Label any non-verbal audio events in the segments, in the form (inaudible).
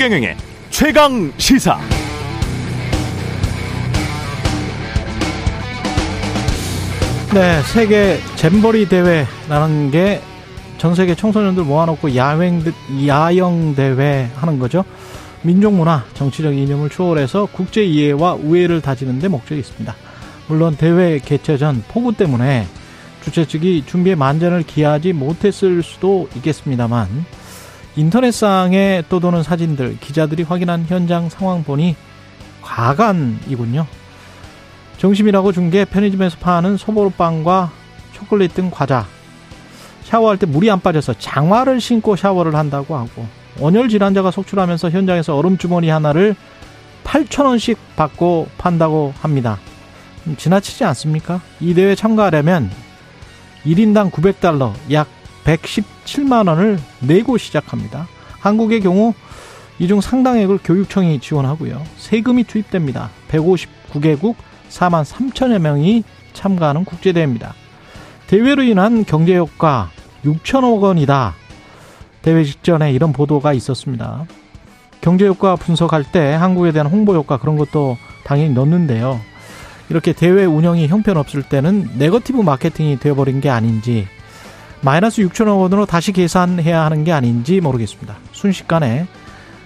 최경영의 최강 시사. 네, 세계 잼버리 대회라는 게 전 세계 청소년들 모아놓고 야행 야영 대회 하는 거죠. 민족 문화, 정치적 이념을 초월해서 국제 이해와 우애를 다지는 데 목적이 있습니다. 물론 대회 개최 전 폭우 때문에 주최 측이 준비에 만전을 기하지 못했을 수도 있겠습니다만 인터넷상에 떠도는 사진들, 기자들이 확인한 현장 상황 보니 과간이군요. 정심이라고 준 게 편의점에서 파는 소보루빵과 초콜릿 등 과자. 샤워할 때 물이 안 빠져서 장화를 신고 샤워를 한다고 하고 온열 질환자가 속출하면서 현장에서 얼음 주머니 하나를 8천원씩 받고 판다고 합니다. 지나치지 않습니까? 이 대회 참가하려면 1인당 900달러, 약 117만 원을 내고 시작합니다. 한국의 경우 이 중 상당액을 교육청이 지원하고요. 세금이 투입됩니다. 159개국 4만 3천여 명이 참가하는 국제대회입니다. 대회로 인한 경제효과 6천억 원이다. 대회 직전에 이런 보도가 있었습니다. 경제효과 분석할 때 한국에 대한 홍보효과 그런 것도 당연히 넣는데요. 이렇게 대회 운영이 형편없을 때는 네거티브 마케팅이 되어버린 게 아닌지 마이너스 6천억 원으로 다시 계산해야 하는 게 아닌지 모르겠습니다. 순식간에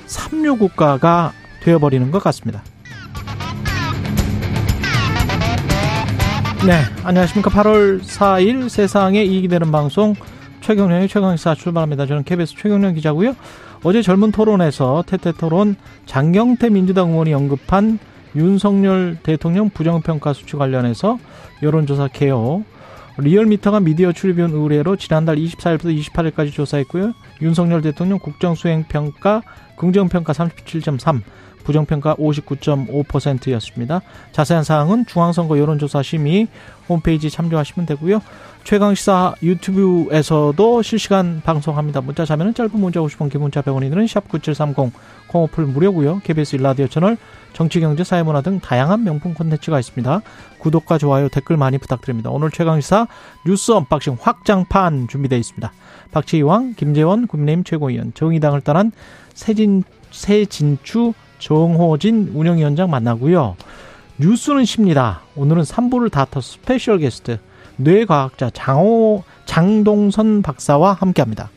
삼류 국가가 되어버리는 것 같습니다. 네, 안녕하십니까. 8월 4일 세상에 이익이 되는 방송 최경련의 최강시사 출발합니다. 저는 KBS 최경련 기자고요. 어제 젊은 토론에서 태태토론 장경태 민주당 의원이 언급한 윤석열 대통령 부정평가 수치 관련해서 여론조사 개요. 리얼미터가 미디어 출입원 의뢰로 지난달 24일부터 28일까지 조사했고요. 윤석열 대통령 국정수행평가 긍정평가 37.3, 부정평가 59.5%였습니다. 자세한 사항은 중앙선거 여론조사 심의 홈페이지 참조하시면 되고요. 최강시사 유튜브에서도 실시간 방송합니다. 문자 자면은 짧은 문자 50원, 긴 문자 100원이 드는 샵9730 콩 어플 무료고요. KBS 1라디오 채널 정치 경제 사회문화 등 다양한 명품 콘텐츠가 있습니다. 구독과 좋아요 댓글 많이 부탁드립니다. 오늘 최강시사 뉴스 unboxing 확장판 준비되어 있습니다. 박지원, 김재원, 국민의힘 최고위원, 정의당을 떠난 새진, 새진추, 정호진 운영위원장 만나고요. 뉴스는 쉽니다. 오늘은 3부를 다 터 special guest 뇌과학자 장호 장동선 박사와 함께합니다.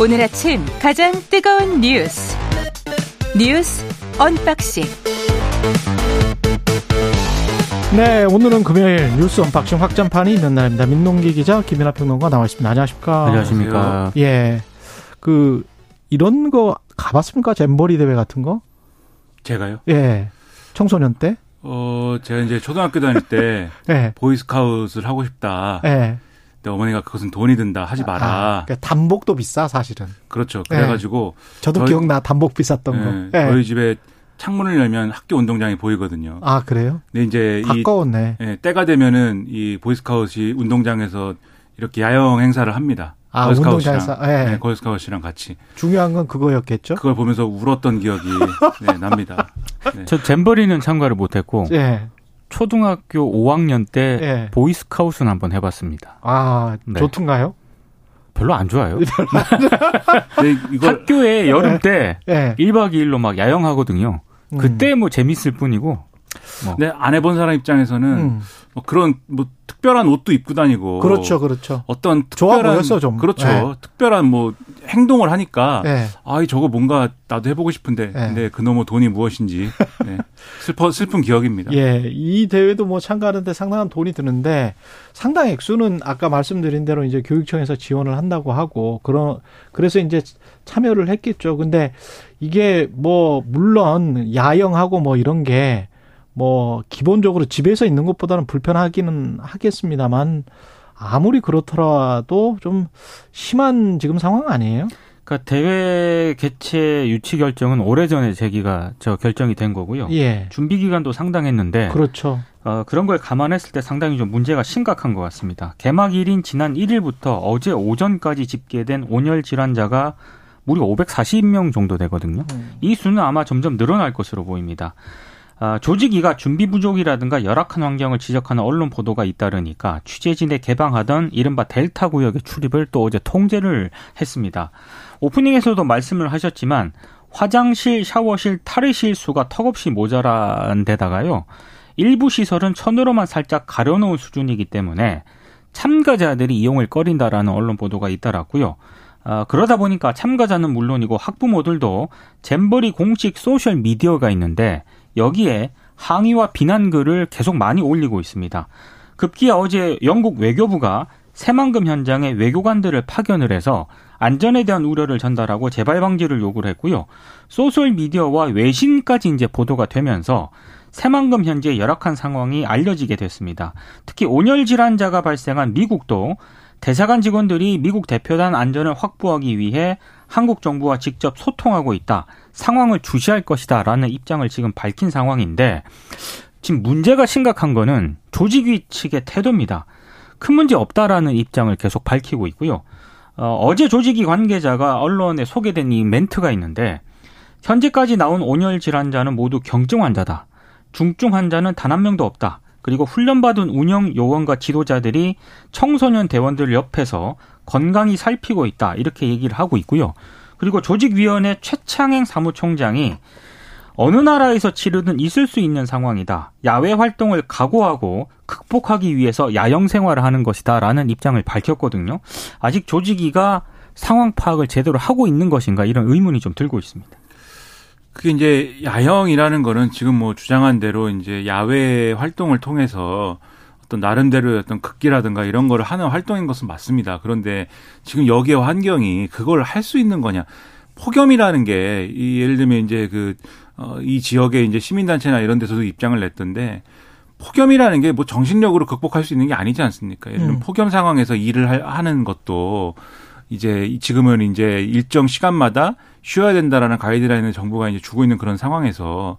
오늘 아침 가장 뜨거운 뉴스 뉴스 언박싱 네, 오늘은 금요일 뉴스 unboxing 확장판이 있는 날입니다. 민동기 기자, 김민아 평론가 나와 있습니다. 안녕하십니까? 안녕하십니까? 예, 그 이런 거 가봤습니까? 잼버리 대회 같은 거? 제가요? 예, 청소년 때? 어, 제가 이제 초등학교 다닐 때 (laughs) 예, 보이스카웃을 하고 싶다. 예. 근데 어머니가 그것은 돈이 든다. 하지 마라. 아, 그러니까 단복도 비싸 사실은. 그렇죠. 그래가지고 저도 저희- 기억나 단복 비쌌던 예, 거. 예. 저희 집에 창문을 열면 학교 운동장이 보이거든요. 아 그래요? 근데 이제 이 가까웠네. 예, 때가 되면은 이 보이스카웃이 운동장에서 이렇게 야영 행사를 합니다. 아 운동장에서. 예. 네, 걸스카웃이랑 같이 중요한 건 그거였겠죠. 그걸 보면서 울었던 기억이 네, 납니다. 네. 저 잼버리는 참가를 못했고 예. 초등학교 5학년 때 예. 보이스카웃은 한번 해봤습니다. 아 네. 좋던가요? 별로 안 좋아요. (laughs) 이걸 학교에 여름 때 예. 1박 2일로 막 야영하거든요. 음. 그때 뭐 재밌을 뿐이고 네, 안 해본 사람 입장에서는 음. 뭐 그런 뭐 특별한 옷도 입고 다니고 그렇죠, 그렇죠. 어떤 좋아 특별한 보였어, 좀. 그렇죠 네. 특별한 뭐 행동을 하니까 예. 아이 저거 뭔가 나도 해보고 싶은데 네. 근데 그놈의 돈이 무엇인지 네. (laughs) 슬퍼 슬픈 기억입니다. 예, 이 대회도 뭐 참가하는데 상당한 돈이 드는데 상당 액수는 아까 말씀드린 대로 이제 교육청에서 지원을 한다고 하고 그런 그래서 이제 참여를 했겠죠. 근데 이게 뭐 물론 야영하고 뭐 이런 게 뭐 기본적으로 집에서 있는 것보다는 불편하기는 하겠습니다만 아무리 그렇더라도 좀 심한 지금 상황 아니에요? 그러니까 대회 개최 유치 결정은 오래전에 제기가 저 결정이 된 거고요. 예. 준비 기간도 상당했는데 그렇죠. 어, 그런 걸 감안했을 때 상당히 좀 문제가 심각한 것 같습니다. 개막 일인 지난 1일부터 어제 오전까지 집계된 온열 질환자가 무려 540명 정도 되거든요. 음. 이 수는 아마 점점 늘어날 것으로 보입니다. 아, 조직위가 준비 부족이라든가 열악한 환경을 지적하는 언론 보도가 잇따르니까 취재진에 개방하던 이른바 델타 구역의 출입을 또 어제 통제를 했습니다. 오프닝에서도 말씀을 하셨지만 화장실, 샤워실, 탈의실 수가 턱없이 모자란 데다가요. 일부 시설은 천으로만 살짝 가려놓은 수준이기 때문에 참가자들이 이용을 꺼린다라는 언론 보도가 잇따랐고요. 아, 그러다 보니까 참가자는 물론이고 학부모들도 잼버리 공식 소셜 미디어가 있는데 여기에 항의와 비난 글을 계속 많이 올리고 있습니다. 급기야 어제 영국 외교부가 새만금 현장에 외교관들을 파견을 해서 안전에 대한 우려를 전달하고 재발 방지를 요구를 했고요. 소셜 미디어와 외신까지 이제 보도가 되면서 새만금 현재 열악한 상황이 알려지게 됐습니다. 특히 온열 질환자가 발생한 미국도 대사관 직원들이 미국 대표단 안전을 확보하기 위해 한국 정부와 직접 소통하고 있다. 상황을 주시할 것이다라는 입장을 지금 밝힌 상황인데 지금 문제가 심각한 거는 조직위 측의 태도입니다. 큰 문제 없다라는 입장을 계속 밝히고 있고요. 어, 어제 조직위 관계자가 언론에 소개된 이 멘트가 있는데 현재까지 나온 온열 질환자는 모두 경증 환자다. 중증 환자는 단 한 명도 없다. 그리고 훈련받은 운영 요원과 지도자들이 청소년 대원들 옆에서 건강히 살피고 있다. 이렇게 얘기를 하고 있고요. 그리고 조직위원회 최창행 사무총장이 어느 나라에서 치르든 있을 수 있는 상황이다. 야외 활동을 각오하고 극복하기 위해서 야영 생활을 하는 것이다라는 입장을 밝혔거든요. 아직 조직위가 상황 파악을 제대로 하고 있는 것인가 이런 의문이 좀 들고 있습니다. 그게 이제 야영이라는 거는 지금 뭐 주장한 대로 이제 야외 활동을 통해서 어떤 나름대로 어떤 극기라든가 이런 거를 하는 활동인 것은 맞습니다. 그런데 지금 여기에 환경이 그걸 할 수 있는 거냐. 폭염이라는 게, 이 예를 들면 이제 그, 어, 이 지역의 이제 시민단체나 이런 데서도 입장을 냈던데, 폭염이라는 게 뭐 정신력으로 극복할 수 있는 게 아니지 않습니까? 예를 들면 음. 폭염 상황에서 일을 하는 것도 이제 지금은 이제 일정 시간마다 쉬어야 된다라는 가이드라인을 정부가 이제 주고 있는 그런 상황에서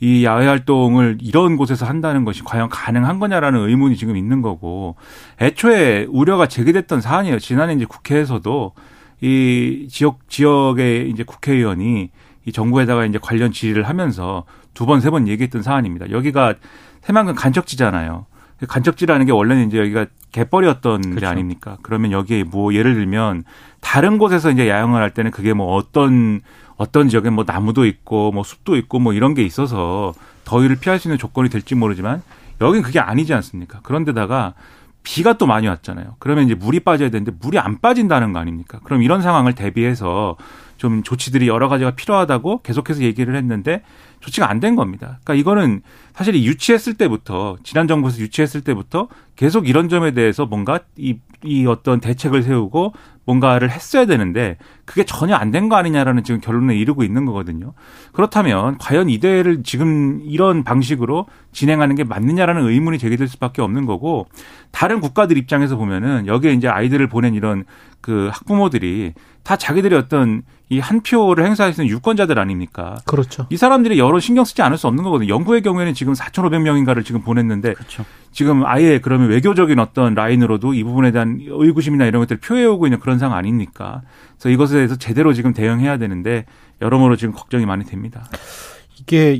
이 야외 활동을 이런 곳에서 한다는 것이 과연 가능한 거냐라는 의문이 지금 있는 거고 애초에 우려가 제기됐던 사안이에요. 지난해 이제 국회에서도 이 지역 지역의 이제 국회의원이 이 정부에다가 이제 관련 질의를 하면서 두 번 세 번 얘기했던 사안입니다. 여기가 새만금 간척지잖아요. 간척지라는 게 원래는 이제 여기가 갯벌이었던 그렇죠. 데 아닙니까? 그러면 여기에 뭐 예를 들면 다른 곳에서 이제 야영을 할 때는 그게 뭐 어떤 어떤 지역에 뭐 나무도 있고 뭐 숲도 있고 뭐 이런 게 있어서 더위를 피할 수 있는 조건이 될지 모르지만 여긴 그게 아니지 않습니까? 그런데다가 비가 또 많이 왔잖아요. 그러면 이제 물이 빠져야 되는데 물이 안 빠진다는 거 아닙니까? 그럼 이런 상황을 대비해서 좀 조치들이 여러 가지가 필요하다고 계속해서 얘기를 했는데 조치가 안 된 겁니다. 그러니까 이거는 사실 유치했을 때부터 지난 정부에서 유치했을 때부터 계속 이런 점에 대해서 뭔가 이, 이 어떤 대책을 세우고 뭔가를 했어야 되는데 그게 전혀 안 된 거 아니냐라는 지금 결론에 이르고 있는 거거든요. 그렇다면 과연 이 대회를 지금 이런 방식으로 진행하는 게 맞느냐라는 의문이 제기될 수밖에 없는 거고 다른 국가들 입장에서 보면은 여기에 이제 아이들을 보낸 이런 그 학부모들이 다 자기들이 어떤 이 한 표를 행사할 수 있는 유권자들 아닙니까? 그렇죠. 이 사람들이 여러 신경 쓰지 않을 수 없는 거거든요. 영국의 경우에는 지금 4,500명인가를 지금 보냈는데 그렇죠. 지금 아예 그러면 외교적인 어떤 라인으로도 이 부분에 대한 의구심이나 이런 것들을 표해오고 있는 그런 상황 아닙니까? 그래서 이것에 대해서 제대로 지금 대응해야 되는데 여러모로 지금 걱정이 많이 됩니다. 이게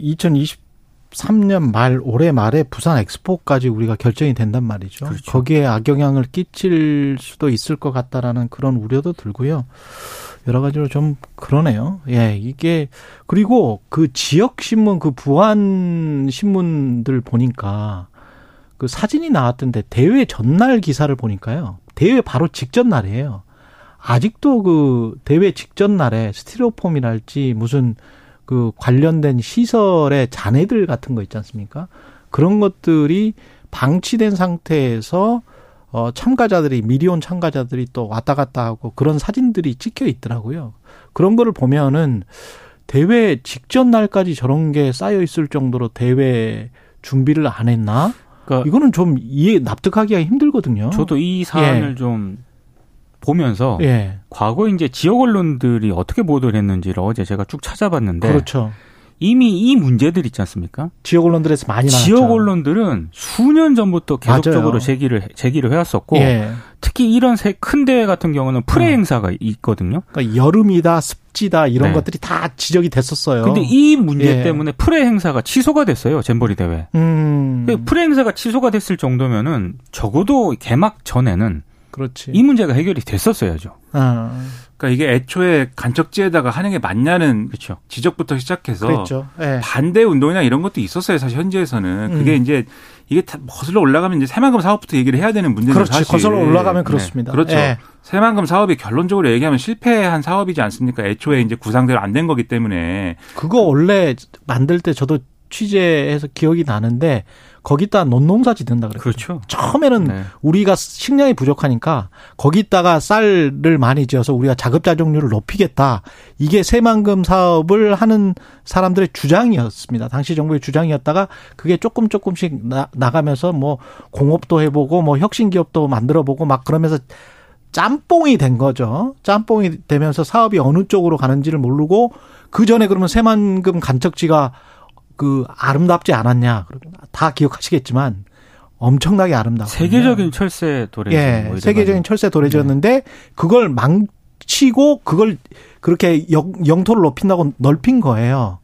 2023년 말 올해 말에 부산 엑스포까지 우리가 결정이 된단 말이죠. 그렇죠. 거기에 악영향을 끼칠 수도 있을 것 같다라는 그런 우려도 들고요. 여러 가지로 좀 그러네요. 예, 이게 그리고 그 지역 신문 그 부안 신문들 보니까 그 사진이 나왔던데 대회 전날 기사를 보니까요. 대회 바로 직전 날이에요. 아직도 그 대회 직전 날에 스티로폼이랄지 무슨 그 관련된 시설의 잔해들 같은 거 있지 않습니까? 그런 것들이 방치된 상태에서 어 참가자들이 미리온 참가자들이 또 왔다 갔다 하고 그런 사진들이 찍혀 있더라고요. 그런 거를 보면은 대회 직전 날까지 저런 게 쌓여 있을 정도로 대회 준비를 안 했나? 그러니까 이거는 좀 이해 납득하기가 힘들거든요. 저도 이 사안을 예. 좀 보면서 예. 과거 이제 지역 언론들이 어떻게 보도를 했는지를 어제 제가 쭉 찾아봤는데 그렇죠. 이미 이 문제들 있지 않습니까? 지역 언론들에서 많이 나왔죠. 지역 언론들은 수년 전부터 계속적으로 맞아요. 제기를 제기를 해왔었고 예. 특히 이런 큰 대회 같은 경우는 프레 음. 행사가 있거든요. 그러니까 여름이다 합지다 이런 네. 것들이 다 지적이 됐었어요. 근데 이 문제 예. 때문에 프레 행사가 취소가 됐어요. 잼버리 대회. 음, 그 프레 행사가 취소가 됐을 정도면은 적어도 개막 전에는 그렇지. 이 문제가 해결이 됐었어야죠. 아, 그러니까 이게 애초에 간척지에다가 하는 게 맞냐는 그렇죠. 지적부터 시작해서 그랬죠. 예. 반대 운동이나 이런 것도 있었어요. 사실 현지에서는 그게 음. 이제 이게 다 거슬러 올라가면 이제 새만금 사업부터 얘기를 해야 되는 문제는 그렇지. 사실 네. 거슬러 올라가면 그렇습니다. 그렇죠. 예. 새만금 사업이 결론적으로 얘기하면 실패한 사업이지 않습니까? 애초에 이제 구상대로 안 된 거기 때문에 그거 원래 만들 때 저도 취재해서 기억이 나는데 거기다 논농사 짓는다 그랬어요. 그렇죠. 처음에는 네. 우리가 식량이 부족하니까 거기다가 쌀을 많이 지어서 우리가 자급자족률을 높이겠다. 이게 새만금 사업을 하는 사람들의 주장이었습니다. 당시 정부의 주장이었다가 그게 조금 조금씩 나, 나가면서 뭐 공업도 해보고 뭐 혁신 기업도 만들어보고 막 그러면서 짬뽕이 된 거죠. 짬뽕이 되면서 사업이 어느 쪽으로 가는지를 모르고 그 전에 그러면 새만금 간척지가 그 아름답지 않았냐. 다 기억하시겠지만 엄청나게 아름답고 세계적인 철새 도래. 예, 세계적인 철새 도래지였는데 그걸 망치고 그걸 그렇게 영, 영토를 높인다고 넓힌 거예요.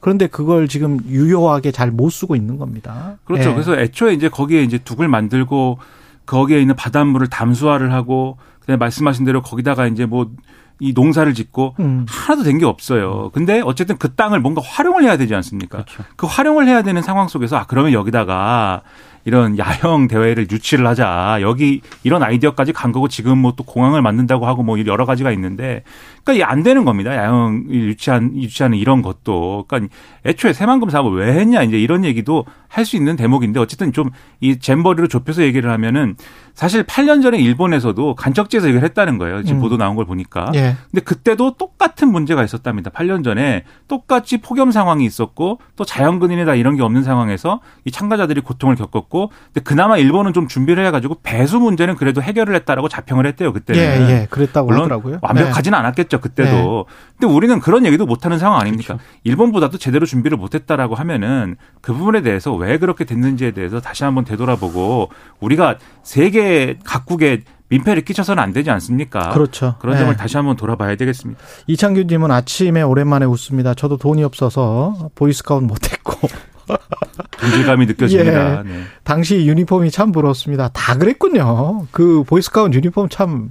그런데 그걸 지금 유효하게 잘 못 쓰고 있는 겁니다. 그렇죠. 예. 그래서 애초에 이제 거기에 이제 둑을 만들고 거기에 있는 바닷물을 담수화를 하고 그다음에 말씀하신 대로 거기다가 이제 뭐 이 농사를 짓고 음. 하나도 된 게 없어요. 근데 어쨌든 그 땅을 뭔가 활용을 해야 되지 않습니까? 그렇죠. 그 활용을 해야 되는 상황 속에서 아 그러면 여기다가 이런 야형 대회를 유치를 하자. 여기 이런 아이디어까지 간 거고 지금 뭐 또 공항을 만든다고 하고 뭐 여러 가지가 있는데 그러니까 이게 안 되는 겁니다. 야형 유치한 유치하는 이런 것도. 그러니까 애초에 새만금 사업을 왜 했냐 이제 이런 얘기도 할 수 있는 대목인데 어쨌든 좀 이 잼버리로 좁혀서 얘기를 하면은 사실 8년 전에 일본에서도 간척지에서 얘기를 했다는 거예요. 지금 음. 보도 나온 걸 보니까. 예. 근데 그때도 똑같은 문제가 있었답니다. 8년 전에 똑같이 폭염 상황이 있었고 또 자연근인이다 이런 게 없는 상황에서 이 참가자들이 고통을 겪었고 근데 그나마 일본은 좀 준비를 해가지고 배수 문제는 그래도 해결을 했다라고 자평을 했대요 그때는. 예, 예. 그랬다고 물론 하더라고요. 완벽하지는 않았겠죠 그때도. 근데 우리는 그런 얘기도 못하는 상황 아닙니까? 일본보다도 제대로 준비를 못했다라고 하면은 그 부분에 대해서 왜 그렇게 됐는지에 대해서 다시 한번 되돌아보고 우리가 세계 각국에 민폐를 끼쳐서는 안 되지 않습니까? 네. 그렇죠. 그런 예. 점을 다시 한번 돌아봐야 되겠습니다. 이창규님은 아침에 오랜만에 웃습니다. 저도 돈이 없어서 보이스카웃 못했고 (laughs) 동질감이 느껴집니다. 예. 네. 당시 유니폼이 참 부러웠습니다. 다 그랬군요. 그 보이스카웃 유니폼 참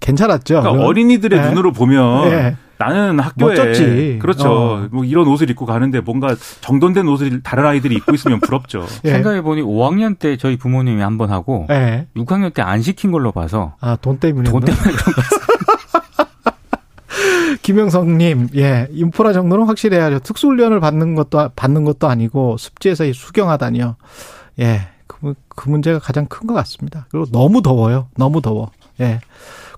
괜찮았죠. 그러니까 어린이들의 네. 눈으로 보면 예. 나는 학교에 멋졌지. 그렇죠. 어. 뭐 이런 옷을 입고 가는데 뭔가 정돈된 옷을 다른 아이들이 입고 있으면 부럽죠. (laughs) 예. 생각해 보니 5학년 때 저희 부모님이 한 번 하고 예. 6학년 때 안 시킨 걸로 봐서 아, 돈 때문에. 돈 때문에 그런 거 (laughs) 김영성님, 예, 인프라 정도는 확실해야죠. 특수훈련을 받는 것도 받는 것도 아니고 습지에서 숙영하다니요. 예, 그, 문- 그 문제가 가장 큰 것 같습니다. 그리고 너무 더워요. 너무 더워. 예,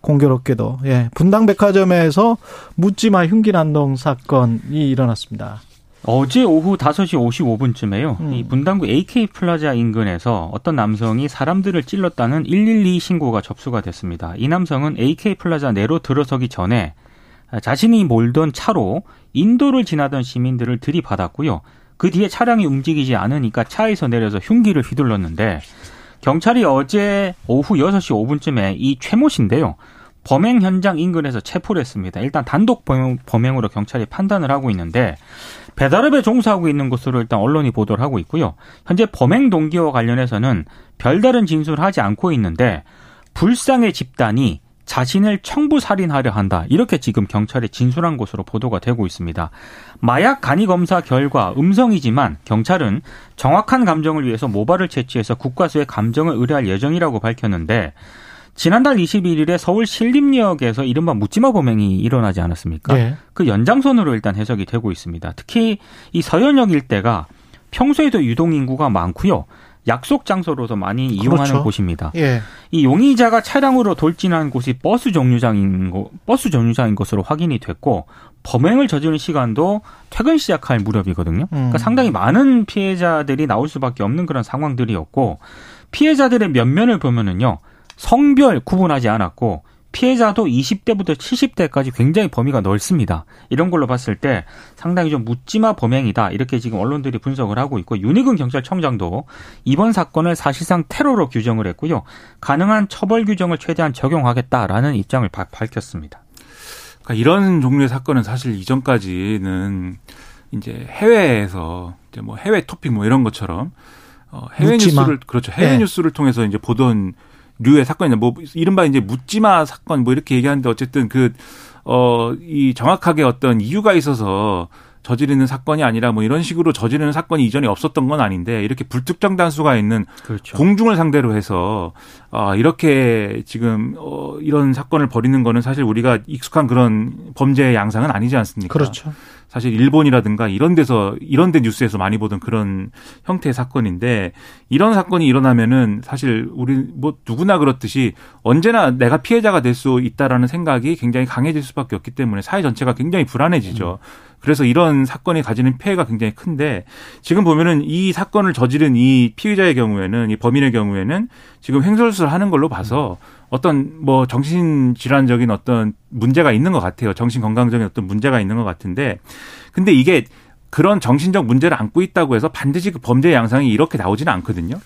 공교롭게도 예, 분당백화점에서 묻지마 흉기난동 사건이 일어났습니다. 어제 오후 5시 55분쯤에요. 음. 이 분당구 AK 플라자 인근에서 어떤 남성이 사람들을 찔렀다는 112 신고가 접수가 됐습니다. 이 남성은 AK 플라자 내로 들어서기 전에 자신이 몰던 차로 인도를 지나던 시민들을 들이받았고요. 그 뒤에 차량이 움직이지 않으니까 차에서 내려서 흉기를 휘둘렀는데 경찰이 어제 오후 6시 5분쯤에 이 최모 씨인데요. 범행 현장 인근에서 체포를 했습니다. 일단 단독 범행, 범행 으로 경찰이 판단을 하고 있는데 배달업에 종사하고 있는 것으로 일단 언론이 보도를 하고 있고요. 현재 범행 동기와 관련해서는 별다른 진술을 하지 않고 있는데 불상의 집단이 자신을 청부 살인하려 한다. 이렇게 지금 경찰에 진술한 것으로 보도가 되고 있습니다. 마약 간이 검사 결과 음성이지만 경찰은 정확한 감정을 위해서 모발을 채취해서 국과수에 감정을 의뢰할 예정이라고 밝혔는데 지난달 21일에 서울 신림역에서 이른바 묻지마 범행이 일어나지 않았습니까? 예. 그 연장선으로 일단 해석이 되고 있습니다. 특히 이 서현역 일대가 평소에도 유동 인구가 많고요. 약속 장소로도 많이 이용하는 그렇죠. 곳입니다. 예. 이 용의자가 차량으로 돌진한 곳이 버스 정류장인 거, 버스 정류장인 것으로 확인이 됐고 범행을 저지른 시간도 퇴근 시작할 무렵이거든요. 그러니까 음. 상당히 많은 피해자들이 나올 수밖에 없는 그런 상황들이었고 피해자들의 면면을 보면은요 성별 구분하지 않았고 피해자도 20대부터 70대까지 굉장히 범위가 넓습니다. 이런 걸로 봤을 때 상당히 좀 묻지마 범행이다. 이렇게 지금 언론들이 분석을 하고 있고 윤희근 경찰청장도 이번 사건을 사실상 테러로 규정을 했고요. 가능한 처벌 규정을 최대한 적용하겠다라는 입장을 바- 밝혔습니다. 그러니까 이런 종류의 사건은 사실 이전까지는 이제 해외에서 이제 뭐 해외 토픽 뭐 이런 것처럼 어 해외 묻지마. 뉴스를 그렇죠. 해외 네. 뉴스를 통해서 이제 보던 류의 사건이나 뭐 이른바 이제 묻지마 사건 뭐 이렇게 얘기하는데 어쨌든 그 어 이 정확하게 어떤 이유가 있어서 저지르는 사건이 아니라 뭐 이런 식으로 저지르는 사건이 이전에 없었던 건 아닌데 이렇게 불특정 단수가 있는 그렇죠. 공중을 상대로 해서 아 이렇게 지금 어 이런 사건을 벌이는 거는 사실 우리가 익숙한 그런 범죄의 양상은 아니지 않습니까? 그렇죠. 사실 일본이라든가 이런 데서 이런 데 뉴스에서 많이 보던 그런 형태의 사건인데 이런 사건이 일어나면은 사실 우리 뭐 누구나 그렇듯이 언제나 내가 피해자가 될 수 있다라는 생각이 굉장히 강해질 수밖에 없기 때문에 사회 전체가 굉장히 불안해지죠. 그래서 이런 사건이 가지는 피해가 굉장히 큰데 지금 보면은 이 사건을 저지른 이 피의자의 경우에는 이 범인의 경우에는 지금 횡설수설 하는 걸로 봐서 어떤 뭐 정신 질환적인 어떤 문제가 있는 것 같아요. 정신 건강적인 어떤 문제가 있는 것 같은데 근데 이게 그런 정신적 문제를 안고 있다고 해서 반드시 그 범죄 양상이 이렇게 나오지는 않거든요.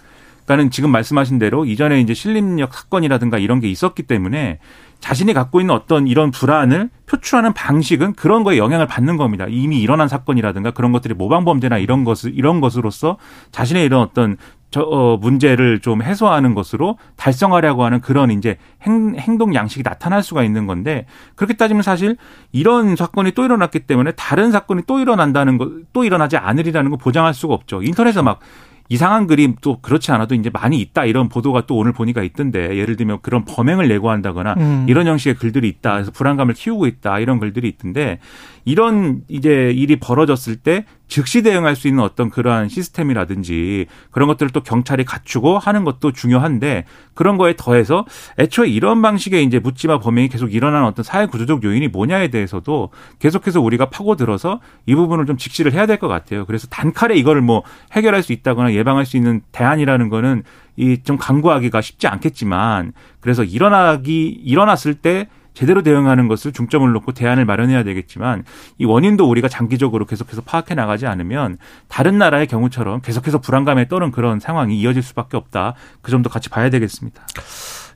그러니까는 지금 말씀하신 대로 이전에 이제 신림역 사건이라든가 이런 게 있었기 때문에 자신이 갖고 있는 어떤 이런 불안을 표출하는 방식은 그런 거에 영향을 받는 겁니다. 이미 일어난 사건이라든가 그런 것들이 모방 범죄나 이런 것을 이런 것으로서 자신의 이런 어떤 저, 어, 문제를 좀 해소하는 것으로 달성하려고 하는 그런 이제 행, 행동 양식이 나타날 수가 있는 건데 그렇게 따지면 사실 이런 사건이 또 일어났기 때문에 다른 사건이 또 일어난다는 거, 또 일어나지 않으리라는 거 보장할 수가 없죠. 인터넷에 막 이상한 그림 또 그렇지 않아도 이제 많이 있다 이런 보도가 또 오늘 보니까 있던데 예를 들면 그런 범행을 예고한다거나 음. 이런 형식의 글들이 있다 그래서 불안감을 키우고 있다 이런 글들이 있던데 이런 이제 일이 벌어졌을 때 즉시 대응할 수 있는 어떤 그러한 시스템이라든지 그런 것들을 또 경찰이 갖추고 하는 것도 중요한데 그런 거에 더해서 애초에 이런 방식의 이제 묻지마 범행이 계속 일어나는 어떤 사회 구조적 요인이 뭐냐에 대해서도 계속해서 우리가 파고들어서 이 부분을 좀 직시를 해야 될 것 같아요. 그래서 단칼에 이거를 뭐 해결할 수 있다거나 예방할 수 있는 대안이라는 거는 이 좀 강구하기가 쉽지 않겠지만 그래서 일어나기 일어났을 때 제대로 대응하는 것을 중점을 놓고 대안을 마련해야 되겠지만 이 원인도 우리가 장기적으로 계속해서 파악해 나가지 않으면 다른 나라의 경우처럼 계속해서 불안감에 떠는 그런 상황이 이어질 수밖에 없다. 그 점도 같이 봐야 되겠습니다.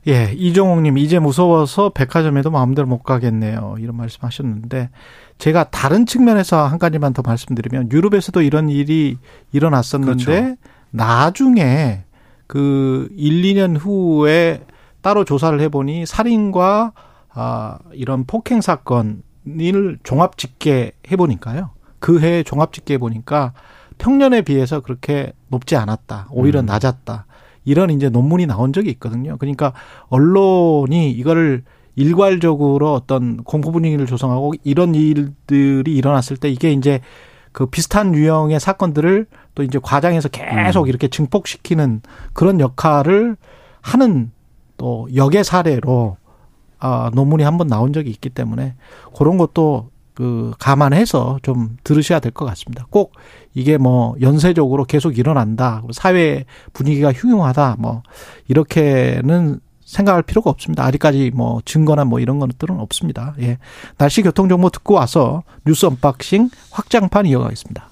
예, 이종옥님 이제 무서워서 백화점에도 마음대로 못 가겠네요. 이런 말씀하셨는데 제가 다른 측면에서 한 가지만 더 말씀드리면 유럽에서도 이런 일이 일어났었는데 그렇죠. 나중에 그 1, 2년 후에 따로 조사를 해보니 살인과 아, 이런 폭행 사건을 종합 집계 해 보니까요. 그해 종합 집계 해 보니까 평년에 비해서 그렇게 높지 않았다. 오히려 음. 낮았다. 이런 이제 논문이 나온 적이 있거든요. 그러니까 언론이 이거를 일괄적으로 어떤 공포 분위기를 조성하고 이런 일들이 일어났을 때 이게 이제 그 비슷한 유형의 사건들을 또 이제 과장해서 계속 음. 이렇게 증폭시키는 그런 역할을 하는 또 역의 사례로 아, 논문이 한 번 나온 적이 있기 때문에 그런 것도 그 감안해서 좀 들으셔야 될 것 같습니다. 꼭 이게 뭐 연쇄적으로 계속 일어난다. 사회 분위기가 흉흉하다. 뭐 이렇게는 생각할 필요가 없습니다. 아직까지 뭐 증거나 뭐 이런 것들은 없습니다. 예. 날씨 교통 정보 듣고 와서 뉴스 unboxing 확장판 이어가겠습니다.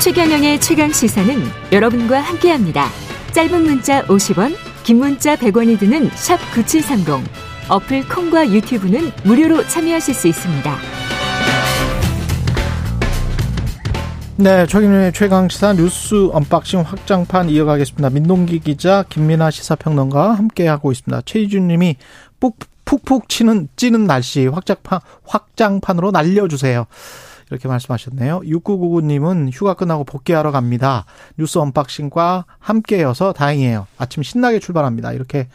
최경영의 최강 시사는 여러분과 함께합니다. 짧은 문자 50원, 긴 문자 100원이 드는 샵 9730. 어플 콩과 유튜브는 무료로 참여하실 수 있습니다. 네, 최경영의 최강 시사 뉴스 unboxing 확장판 이어가겠습니다. 민동기 기자, 김민아 시사평론가 함께 하고 있습니다. 최희준 님이 푹, 푹푹 치는, 찌는 날씨 확장판, 확장판으로 날려주세요. 이렇게 말씀하셨네요. 6999님은 휴가 끝나고 복귀하러 갑니다. 뉴스 언박싱과 함께여서 다행이에요. 아침 신나게 출발합니다. 이렇게,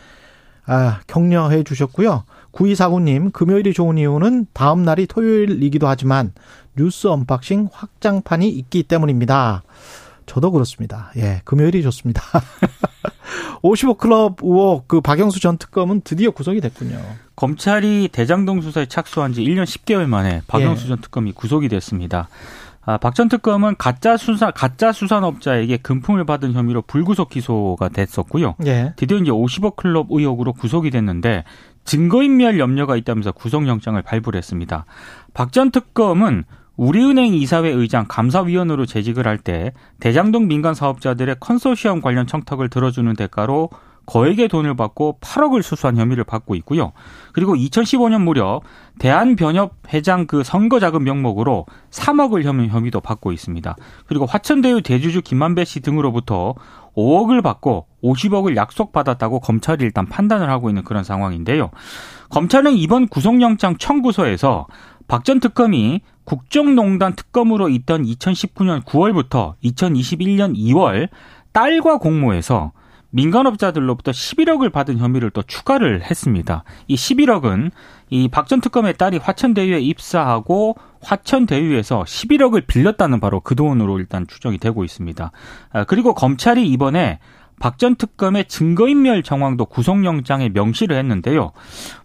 아, 격려해 주셨고요. 9249님, 금요일이 좋은 이유는 다음 날이 토요일이기도 하지만 뉴스 언박싱 확장판이 있기 때문입니다. 저도 그렇습니다. 예, 금요일이 좋습니다. (laughs) 55 클럽 의혹 그 박영수 전 특검은 드디어 구속이 됐군요. 검찰이 대장동 수사에 착수한 지 1년 10개월 만에 박영수 예. 전 특검이 구속이 됐습니다. 아, 박 전 특검은 가짜 수사 가짜 수산업자에게 금품을 받은 혐의로 불구속 기소가 됐었고요. 예. 드디어 이제 50억 클럽 의혹으로 구속이 됐는데 증거인멸 염려가 있다면서 구속영장을 발부를 했습니다. 박 전 특검은 우리은행 이사회 의장 감사위원으로 재직을 할 때 대장동 민간 사업자들의 컨소시엄 관련 청탁을 들어주는 대가로 거액의 돈을 받고 8억을 수수한 혐의를 받고 있고요. 그리고 2015년 무렵 대한변협 회장 그 선거 자금 명목으로 3억을 혐의 혐의도 받고 있습니다. 그리고 화천대유 대주주 김만배 씨 등으로부터 5억을 받고 50억을 약속받았다고 검찰이 일단 판단을 하고 있는 그런 상황인데요. 검찰은 이번 구속영장 청구서에서 박 전 특검이 국정농단 특검으로 있던 2019년 9월부터 2021년 2월 딸과 공모해서 민간업자들로부터 11억을 받은 혐의를 또 추가를 했습니다. 이 11억은 이 박 전 특검의 딸이 화천대유에 입사하고 화천대유에서 11억을 빌렸다는 바로 그 돈으로 일단 추정이 되고 있습니다. 아, 그리고 검찰이 이번에 박 전 특검의 증거인멸 정황도 구속영장에 명시를 했는데요.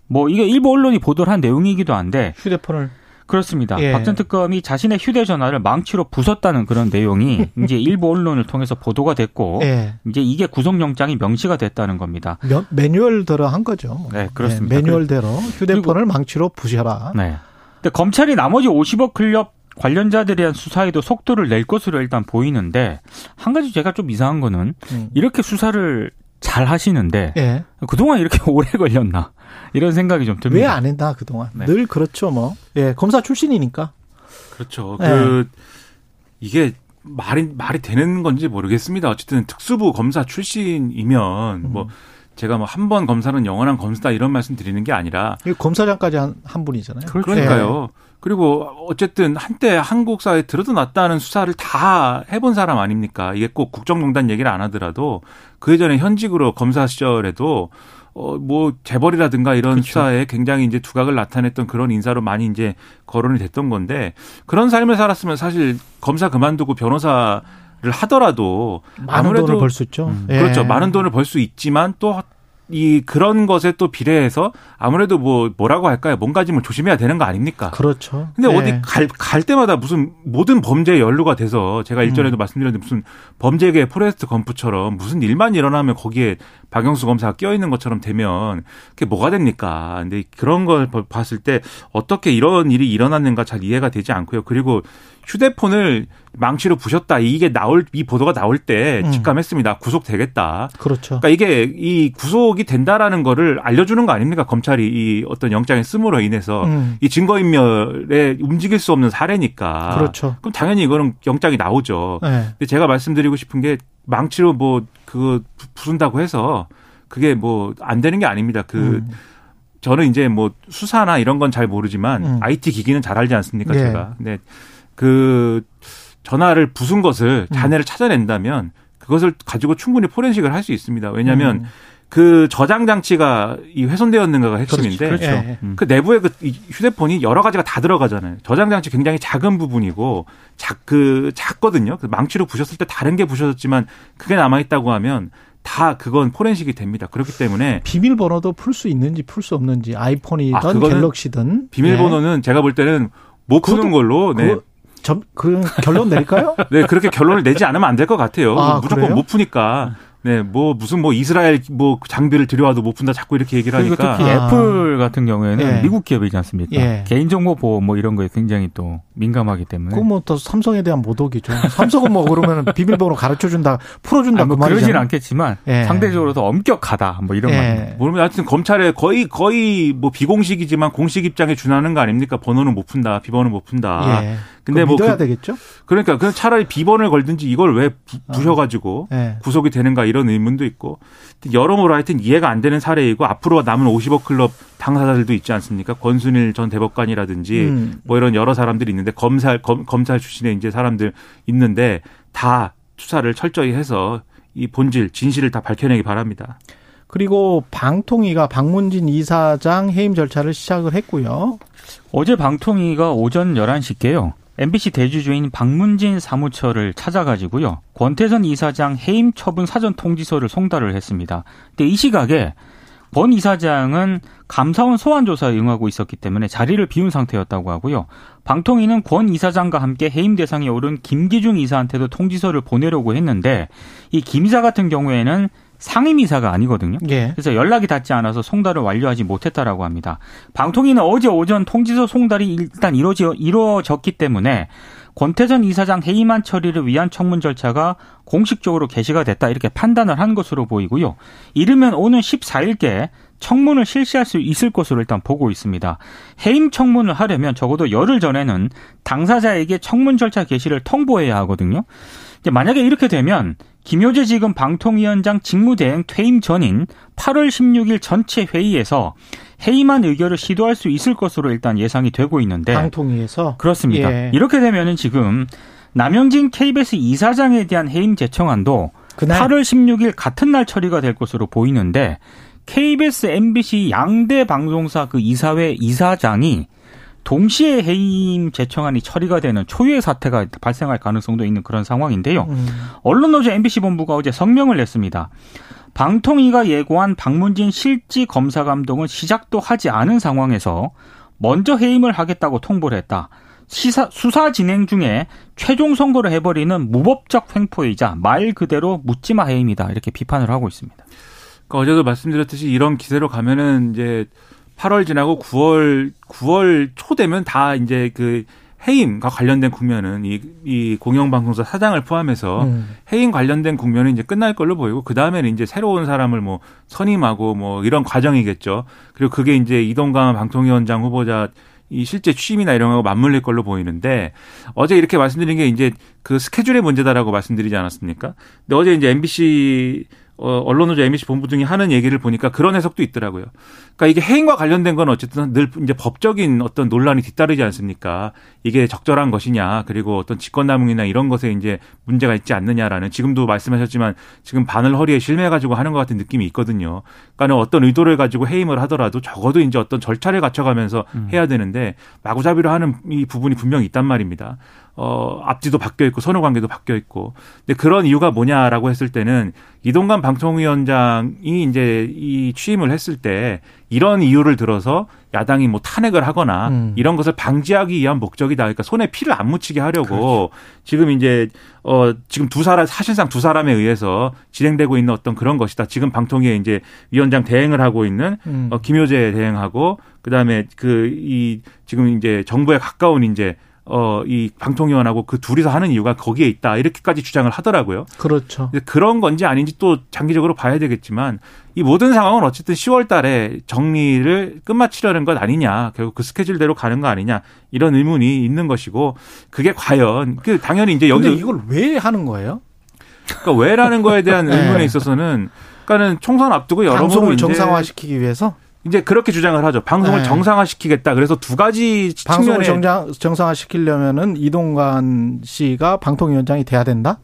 뭐 이게 일부 언론이 보도를 한 내용이기도 한데 휴대폰을 그렇습니다. 예. 박전 특검이 자신의 휴대전화를 망치로 부쉈다는 그런 내용이 (laughs) 이제 일부 언론을 통해서 보도가 됐고 예. 이제 이게 구속영장이 명시가 됐다는 겁니다. 매- 매뉴얼대로 한 거죠. 네, 그렇습니다. 예, 매뉴얼대로 휴대폰을 망치로 부셔라. 네. 근데 검찰이 나머지 50억 클럽 관련자들에 대한 수사에도 속도를 낼 것으로 일단 보이는데 한 가지 제가 좀 이상한 거는 음. 이렇게 수사를 잘 하시는데 예. 그동안 이렇게 (laughs) 오래 걸렸나 이런 생각이 좀 듭니다. 왜 안 했나 그동안? 네. 늘 그렇죠, 뭐. 예, 검사 출신이니까. 그렇죠. 네. 그 이게 말이 말이 되는 건지 모르겠습니다. 어쨌든 특수부 검사 출신이면 음. 뭐 제가 뭐 한 번 검사는 영원한 검사다 이런 말씀 드리는 게 아니라 검사장까지 한, 한 분이잖아요. 그렇죠. 그러니까요. 그리고 어쨌든 한때 한국 사회에 들어도 놨다는 수사를 다 해본 사람 아닙니까? 이게 꼭 국정농단 얘기를 안 하더라도 그 예전에 현직으로 검사 시절에도 어, 뭐, 재벌이라든가 이런 그렇죠. 수사에 굉장히 이제 두각을 나타냈던 그런 인사로 많이 이제 거론이 됐던 건데 그런 삶을 살았으면 사실 검사 그만두고 변호사를 하더라도 많은 아무래도 돈을 벌 수 있죠. 음, 예. 그렇죠. 많은 돈을 벌 수 있지만 또 이 그런 것에 또 비례해서 아무래도 뭐 뭐라고 할까요? 몸가짐을 조심해야 되는 거 아닙니까? 그렇죠. 근데 예. 어디 갈, 갈 때마다 무슨 모든 범죄에 연루가 돼서 제가 일전에도 음. 말씀드렸는데 무슨 범죄계 포레스트 검프처럼 무슨 일만 일어나면 거기에 박영수 검사가 끼어 있는 것처럼 되면 그게 뭐가 됩니까? 근데 그런 걸 봤을 때 어떻게 이런 일이 일어났는가 잘 이해가 되지 않고요. 그리고 휴대폰을 망치로 부셨다 이게 나올 이 보도가 나올 때 음. 직감했습니다. 구속되겠다. 그렇죠. 그러니까 이게 이 구속이 된다라는 거를 알려주는 거 아닙니까? 검찰이 이 어떤 영장의 씀으로 인해서 음. 이 증거 인멸에 움직일 수 없는 사례니까. 그렇죠. 그럼 당연히 이거는 영장이 나오죠. 예. 근데 제가 말씀드리고 싶은 게 망치로 뭐 그거 부- 부순다고 해서 그게 뭐 안 되는 게 아닙니다. 그 음. 저는 이제 뭐 수사나 이런 건 잘 모르지만 음. IT 기기는 잘 알지 않습니까? 예. 제가. 근데 그 전화를 부순 것을 음. 잔해를 찾아낸다면 그것을 가지고 충분히 포렌식을 할 수 있습니다. 왜냐하면 음. 그 저장 장치가 이 훼손되었는가가 핵심인데 그렇죠. 예. 음. 그 내부에 그이 휴대폰이 여러 가지가 다 들어가잖아요. 저장 장치 굉장히 작은 부분이고 작 그 작거든요. 그 망치로 부셨을 때 다른 게 부셔졌지만 그게 남아 있다고 하면 다 그건 포렌식이 됩니다. 그렇기 때문에 비밀번호도 풀 수 있는지 풀 수 없는지 아이폰이든 아, 갤럭시든 비밀번호는 제가 볼 때는 못 푸는 걸로 네. 그거 점, 그 결론 내릴까요? (laughs) 네, 그렇게 결론을 내지 않으면 안 될 것 같아요. 아, 무조건 그래요? 못 푸니까. 네, 뭐 무슨 뭐 이스라엘 뭐 장비를 들여와도 못 푼다 자꾸 이렇게 얘기를 하니까 특히 아. 애플 같은 경우에는 예. 미국 기업이지 않습니까? 예. 개인정보 보호 뭐 이런 거에 굉장히 또 민감하기 때문에. 그거 뭐또 삼성에 대한 모독이죠. 삼성은 뭐 그러면 (laughs) 비밀번호 가르쳐 준다, 풀어 준다 아니, 뭐그 말이죠. 그러진 않겠지만 예. 상대적으로 더 엄격하다 뭐 이런 예. 말. 모르면 하여튼 검찰에 거의 거의 뭐 비공식이지만 공식 입장에 준하는 거 아닙니까? 번호는 못 푼다, 비번은 못 푼다. 예. 근데 뭐 믿어야 그- 되겠죠? 그러니까 그 차라리 비번을 걸든지 이걸 왜 부, 부셔가지고 예. 구속이 되는가 이런 의문도 있고 여러모로 하여튼 이해가 안 되는 사례이고 앞으로 남은 50억 클럽 당사자들도 있지 않습니까? 권순일 전 대법관이라든지 음. 뭐 이런 여러 사람들이 있는데 검사 검, 검찰 출신의 이제 사람들 있는데 다 수사를 철저히 해서 이 본질 진실을 다 밝혀내기 바랍니다. 그리고 방통위가 박문진 이사장 해임 절차를 시작을 했고요. 어제 방통위가 오전 11시께요. MBC 대주주인 박문진 사무처를 찾아가지고요. 권태선 이사장 해임 처분 사전 통지서를 송달을 했습니다. 근데 이 시각에 권 이사장은 감사원 소환 조사에 응하고 있었기 때문에 자리를 비운 상태였다고 하고요. 방통위는 권 이사장과 함께 해임 대상에 오른 김기중 이사한테도 통지서를 보내려고 했는데 이 김 이사 같은 경우에는 상임 이사가 아니거든요. 예. 그래서 연락이 닿지 않아서 송달을 완료하지 못했다라고 합니다. 방통위는 어제 오전 통지서 송달이 일단 이루어지, 이루어졌기 때문에 권태전 이사장 해임안 처리를 위한 청문 절차가 공식적으로 개시가 됐다 이렇게 판단을 한 것으로 보이고요. 이르면 오는 14일께 청문을 실시할 수 있을 것으로 일단 보고 있습니다. 해임 청문을 하려면 적어도 열흘 전에는 당사자에게 청문 절차 개시를 통보해야 하거든요. 만약에 이렇게 되면 김효재 지금 방통위원장 직무대행 퇴임 전인 8월 16일 전체 회의에서 해임한 의결을 시도할 수 있을 것으로 일단 예상이 되고 있는데 방통위에서 그렇습니다. 예. 이렇게 되면은 지금 남영진 KBS 이사장에 대한 해임 제청안도 그날 8월 16일 같은 날 처리가 될 것으로 보이는데 KBS, MBC 양대 방송사 그 이사회 이사장이 동시에 해임 제청안이 처리가 되는 초유의 사태가 발생할 가능성도 있는 그런 상황인데요. 음, 언론노조 MBC 본부가 어제 성명을 냈습니다. 방통위가 예고한 박문진 실지 검사 감독은 시작도 하지 않은 상황에서 먼저 해임을 하겠다고 통보를 했다. 시사, 수사 진행 중에 최종 선고를 해버리는 무법적 횡포이자 말 그대로 묻지마 해임이다. 이렇게 비판을 하고 있습니다. 그러니까 어제도 말씀드렸듯이 이런 기세로 가면은 이제 8월 지나고 9월 9월 초 되면 다 이제 그 해임과 관련된 국면은 이, 이 공영방송사 사장을 포함해서 음. 해임 관련된 국면은 이제 끝날 걸로 보이고 그 다음에는 이제 새로운 사람을 뭐 선임하고 뭐 이런 과정이겠죠. 그리고 그게 이제 이동관 방통위원장 후보자 이 실제 취임이나 이런 거하고 맞물릴 걸로 보이는데 어제 이렇게 말씀드린 게 이제 그 스케줄의 문제다라고 말씀드리지 않았습니까? 근데 어제 이제 MBC 어, 언론노조 MBC 본부 등이 하는 얘기를 보니까 그런 해석도 있더라고요. 그러니까 이게 해임과 관련된 건 어쨌든 늘 이제 법적인 어떤 논란이 뒤따르지 않습니까? 이게 적절한 것이냐, 그리고 어떤 직권남용이나 이런 것에 이제 문제가 있지 않느냐라는 지금도 말씀하셨지만 지금 바늘 허리에 실매가지고 하는 것 같은 느낌이 있거든요. 그러니까 어떤 의도를 가지고 해임을 하더라도 적어도 이제 어떤 절차를 갖춰가면서 해야 되는데 마구잡이로 하는 이 부분이 분명히 있단 말입니다. 어, 앞뒤도 바뀌어 있고 선후 관계도 바뀌어 있고. 근데 그런 이유가 뭐냐라고 했을 때는 이동관 방통위원장이 이제 이 취임을 했을 때 이런 이유를 들어서 야당이 뭐 탄핵을 하거나 음. 이런 것을 방지하기 위한 목적이다. 그러니까 손에 피를 안 묻히게 하려고 지금 이제 어 지금 두 사람 사실상 두 사람에 의해서 진행되고 있는 어떤 그런 것이다. 지금 방통위에 이제 위원장 대행을 하고 있는 음. 어, 김효재 대행하고 그다음에 그 이 지금 이제 정부에 가까운 이제 어, 이 방통위원하고 그 둘이서 하는 이유가 거기에 있다. 이렇게까지 주장을 하더라고요. 그렇죠. 그런 건지 아닌지 또 장기적으로 봐야 되겠지만 이 모든 상황은 어쨌든 10월 달에 정리를 끝마치려는 것 아니냐. 결국 그 스케줄대로 가는 거 아니냐. 이런 의문이 있는 것이고 그게 과연 그 당연히 이제 근데 여기 이걸 왜 하는 거예요? 그러니까 왜라는 거에 대한 (laughs) 네. 의문에 있어서는 그러니까는 총선 앞두고 여러모로 정상화시키기 위해서 이제 그렇게 주장을 하죠. 방송을 네. 정상화시키겠다. 그래서 두 가지 방송을 측면에 정상, 정상화시키려면은 이동관 씨가 방통위원장이 돼야 된다.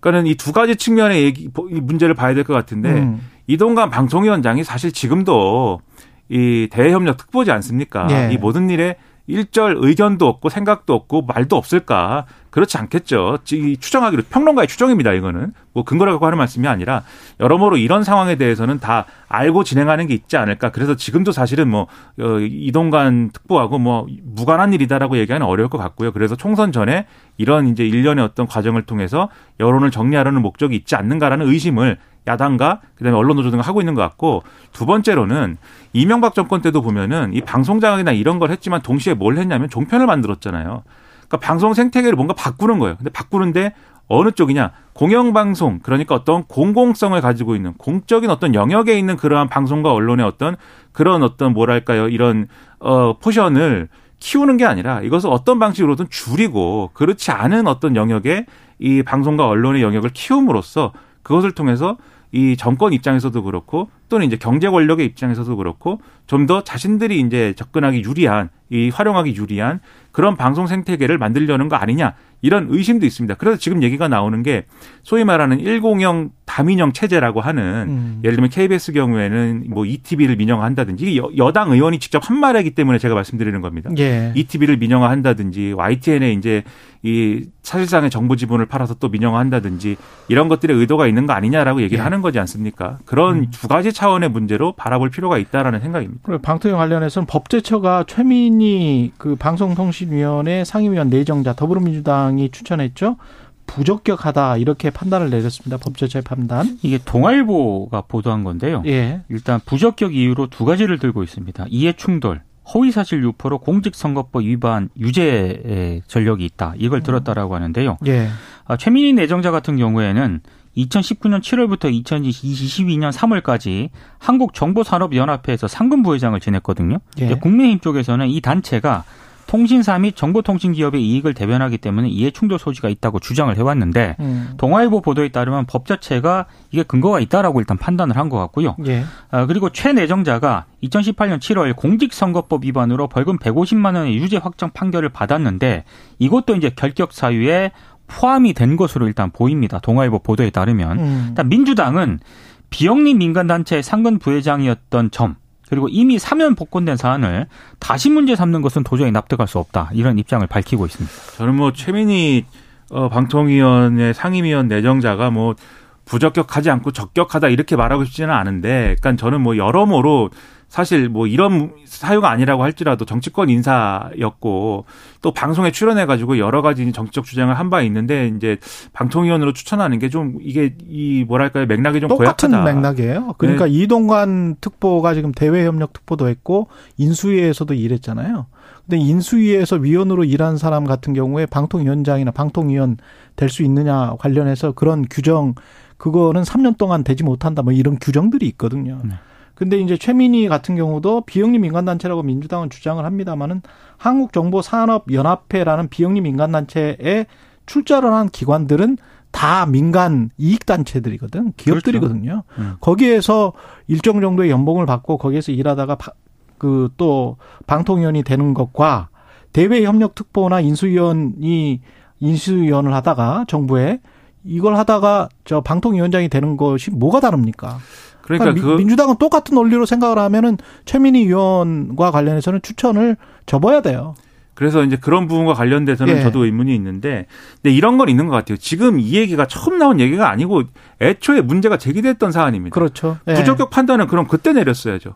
그러니까는 이 두 가지 측면의 얘기 이 문제를 봐야 될 것 같은데 음. 이동관 방통위원장이 사실 지금도 이 대외협력 특보지 않습니까? 예. 이 모든 일에 일절 의견도 없고 생각도 없고 말도 없을까? 그렇지 않겠죠. 이 추정하기로 평론가의 추정입니다. 이거는 뭐 근거를 갖고 하는 말씀이 아니라 여러모로 이런 상황에 대해서는 다 알고 진행하는 게 있지 않을까. 그래서 지금도 사실은 뭐 어, 이동관 특보하고 뭐 무관한 일이다라고 얘기하는 어려울 것 같고요. 그래서 총선 전에 이런 이제 일련의 어떤 과정을 통해서 여론을 정리하려는 목적이 있지 않는가라는 의심을 야당과 그다음에 언론 노조 등을 하고 있는 것 같고 두 번째로는 이명박 정권 때도 보면은 이 방송 장악이나 이런 걸 했지만 동시에 뭘 했냐면 종편을 만들었잖아요. 그러니까 방송 생태계를 뭔가 바꾸는 거예요. 근데 바꾸는데 어느 쪽이냐? 공영방송, 그러니까 어떤 공공성을 가지고 있는 공적인 어떤 영역에 있는 그러한 방송과 언론의 어떤 그런 어떤 뭐랄까요, 이런, 어, 포션을 키우는 게 아니라 이것을 어떤 방식으로든 줄이고 그렇지 않은 어떤 영역에 이 방송과 언론의 영역을 키움으로써 그것을 통해서 이 정권 입장에서도 그렇고 또는 이제 경제 권력의 입장에서도 그렇고 좀 더 자신들이 이제 접근하기 유리한 이 활용하기 유리한 그런 방송 생태계를 만들려는 거 아니냐 이런 의심도 있습니다. 그래서 지금 얘기가 나오는 게 소위 말하는 1공영 다민영 체제라고 하는 음. 예를 들면 KBS 경우에는 뭐 ETV를 민영화한다든지 여- 여당 의원이 직접 한 말이기 때문에 제가 말씀드리는 겁니다. 예. ETV를 민영화한다든지 YTN에 이제 이 사실상의 정보 지분을 팔아서 또 민영화한다든지 이런 것들의 의도가 있는 거 아니냐라고 얘기를 예. 하는 거지 않습니까? 그런 두 가지 차원의 문제로 바라볼 필요가 있다라는 생각입니다. 그리고 방통위 관련해서는 법제처가 최민희 그 방송통신위원회 상임위원 내정자 더불어민주당이 추천했죠. 부적격하다 이렇게 판단을 내렸습니다. 법제처의 판단. 이게 동아일보가 보도한 건데요. 예. 일단 부적격 이유로 두 가지를 들고 있습니다. 이해 충돌, 허위사실 유포로 공직선거법 위반 유죄 전력이 있다. 이걸 들었다라고 하는데요. 예. 아, 최민희 내정자 같은 경우에는 2019년 7월부터 2022년 3월까지 한국정보산업연합회에서 상근 부회장을 지냈거든요. 예. 국민의힘 쪽에서는 이 단체가 통신사 및 정보통신기업의 이익을 대변하기 때문에 이해충돌 소지가 있다고 주장을 해왔는데 음. 동아일보 보도에 따르면 법 자체가 이게 근거가 있다라고 일단 판단을 한 것 같고요. 예. 아, 그리고 최 내정자가 2018년 7월 공직선거법 위반으로 벌금 150만 원의 유죄 확정 판결을 받았는데 이것도 이제 결격 사유에 포함이 된 것으로 일단 보입니다. 동아일보 보도에 따르면 음. 일단 민주당은 비영리 민간단체의 상근 부회장이었던 점 그리고 이미 사면 복권된 사안을 다시 문제 삼는 것은 도저히 납득할 수 없다 이런 입장을 밝히고 있습니다. 저는 뭐 최민희 어, 방통위원회 상임위원 내정자가 뭐 부적격하지 않고 적격하다 이렇게 말하고 싶지는 않은데, 그러니까 저는 뭐 여러모로 사실 뭐 이런 사유가 아니라고 할지라도 정치권 인사였고 또 방송에 출연해가지고 여러 가지 정치적 주장을 한 바 있는데 이제 방통위원으로 추천하는 게 좀 이게 이 뭐랄까요 맥락이 좀 똑같은 고약하다. 맥락이에요. 그러니까 네. 이동관 특보가 지금 대외협력 특보도 했고 인수위에서도 일했잖아요. 근데 인수위에서 위원으로 일한 사람 같은 경우에 방통위원장이나 방통위원 될 수 있느냐 관련해서 그런 규정 그거는 3년 동안 되지 못한다 뭐 이런 규정들이 있거든요. 네. 근데 이제 최민희 같은 경우도 비영리 민간단체라고 민주당은 주장을 합니다만은 한국정보산업연합회라는 비영리 민간단체에 출자를 한 기관들은 다 민간 이익단체들이거든. 기업들이거든요. 음. 거기에서 일정 정도의 연봉을 받고 거기에서 일하다가 그 또 방통위원이 되는 것과 대외협력특보나 인수위원이 인수위원을 하다가 정부에 이걸 하다가 저 방통위원장이 되는 것이 뭐가 다릅니까? 그러니까 미- 그 민주당은 똑같은 논리로 생각을 하면은 최민희 의원과 관련해서는 추천을 접어야 돼요. 그래서 이제 그런 부분과 관련돼서는 예. 저도 의문이 있는데, 근데 이런 건 있는 것 같아요. 지금 이 얘기가 처음 나온 얘기가 아니고 애초에 문제가 제기됐던 사안입니다. 그렇죠. 예. 부적격 판단은 그럼 그때 내렸어야죠.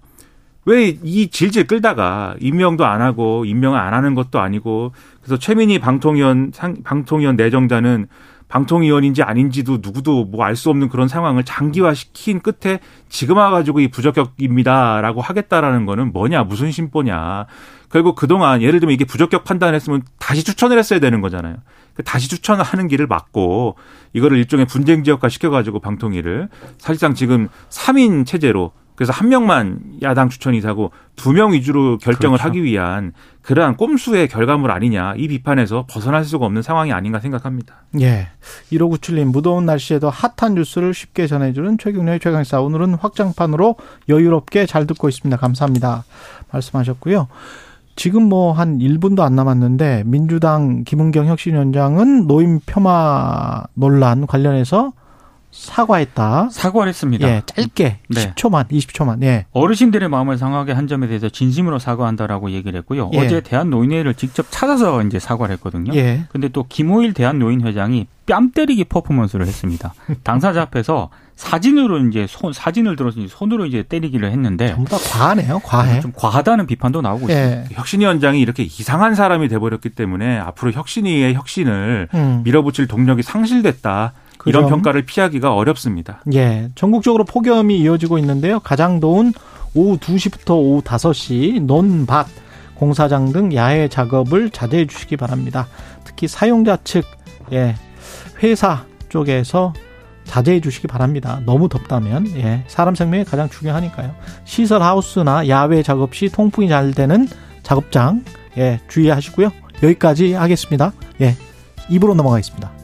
왜 이 질질 끌다가 임명도 안 하고 임명을 안 하는 것도 아니고 그래서 최민희 방통위원 상, 방통위원 내정자는 방통위원인지 아닌지도 누구도 뭐 알 수 없는 그런 상황을 장기화시킨 끝에 지금 와가지고 이 부적격입니다라고 하겠다라는 거는 뭐냐 무슨 심보냐 결국 그동안 예를 들면 이게 부적격 판단했으면 다시 추천을 했어야 되는 거잖아요. 그 다시 추천을 하는 길을 막고 이거를 일종의 분쟁 지역화 시켜가지고 방통위를 사실상 지금 3인 체제로 그래서 한 명만 야당 추천 이사고 두 명 위주로 결정을 그렇죠. 하기 위한 그러한 꼼수의 결과물 아니냐 이 비판에서 벗어날 수가 없는 상황이 아닌가 생각합니다. 예. 1597님, 무더운 날씨에도 핫한 뉴스를 쉽게 전해주는 최경련의 최강사. 오늘은 확장판으로 여유롭게 잘 듣고 있습니다. 감사합니다. 말씀하셨고요. 지금 뭐 한 1분도 안 남았는데, 민주당 김은경 혁신위원장은 노인 폄하 논란 관련해서 사과했다. 사과를 했습니다. 예, 짧게. 네. 10초만, 20초만. 예. 어르신들의 마음을 상하게 한 점에 대해서 진심으로 사과한다라고 얘기를 했고요. 예. 어제 대한노인회를 직접 찾아서 이제 사과를 했거든요. 예. 근데 또 김호일 대한노인회장이 뺨 때리기 퍼포먼스를 했습니다. (laughs) 당사자 앞에서 사진으로 이제 손 사진을 들어서 이제 손으로 이제 때리기를 했는데 전부 다 과하네요, 과해. 좀 과하다는 비판도 나오고 있습니다. 예. 혁신위원장이 이렇게 이상한 사람이 돼버렸기 때문에 앞으로 혁신위의 혁신을 음. 밀어붙일 동력이 상실됐다. 그 이런 점. 평가를 피하기가 어렵습니다. 예, 전국적으로 폭염이 이어지고 있는데요. 가장 더운 오후 2시부터 오후 5시 논밭 공사장 등 야외 작업을 자제해 주시기 바랍니다. 특히 사용자 측 예, 회사 쪽에서 자제해 주시기 바랍니다. 너무 덥다면 예, 사람 생명이 가장 중요하니까요. 시설 하우스나 야외 작업 시 통풍이 잘 되는 작업장 예, 주의하시고요. 여기까지 하겠습니다. 예, 입으로 넘어가겠습니다.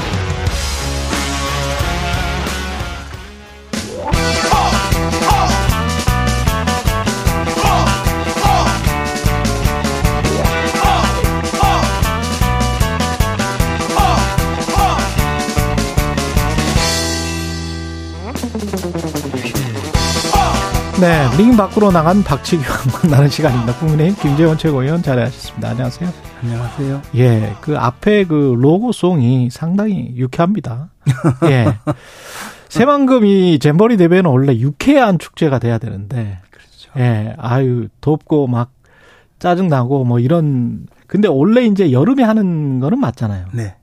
네, 링 밖으로 나간 박치규 만나는 시간입니다. 국민의힘 김재원 최고위원 자리하셨습니다. 안녕하세요. 안녕하세요. 예, 그 앞에 그 로고송이 상당히 유쾌합니다. 예. (laughs) 새만금 이 잼버리 대회는 원래 유쾌한 축제가 돼야 되는데, 그렇죠. 예, 아유, 덥고 막 짜증나고 뭐 이런 근데 원래 이제 여름에 하는 거는 맞잖아요. 네.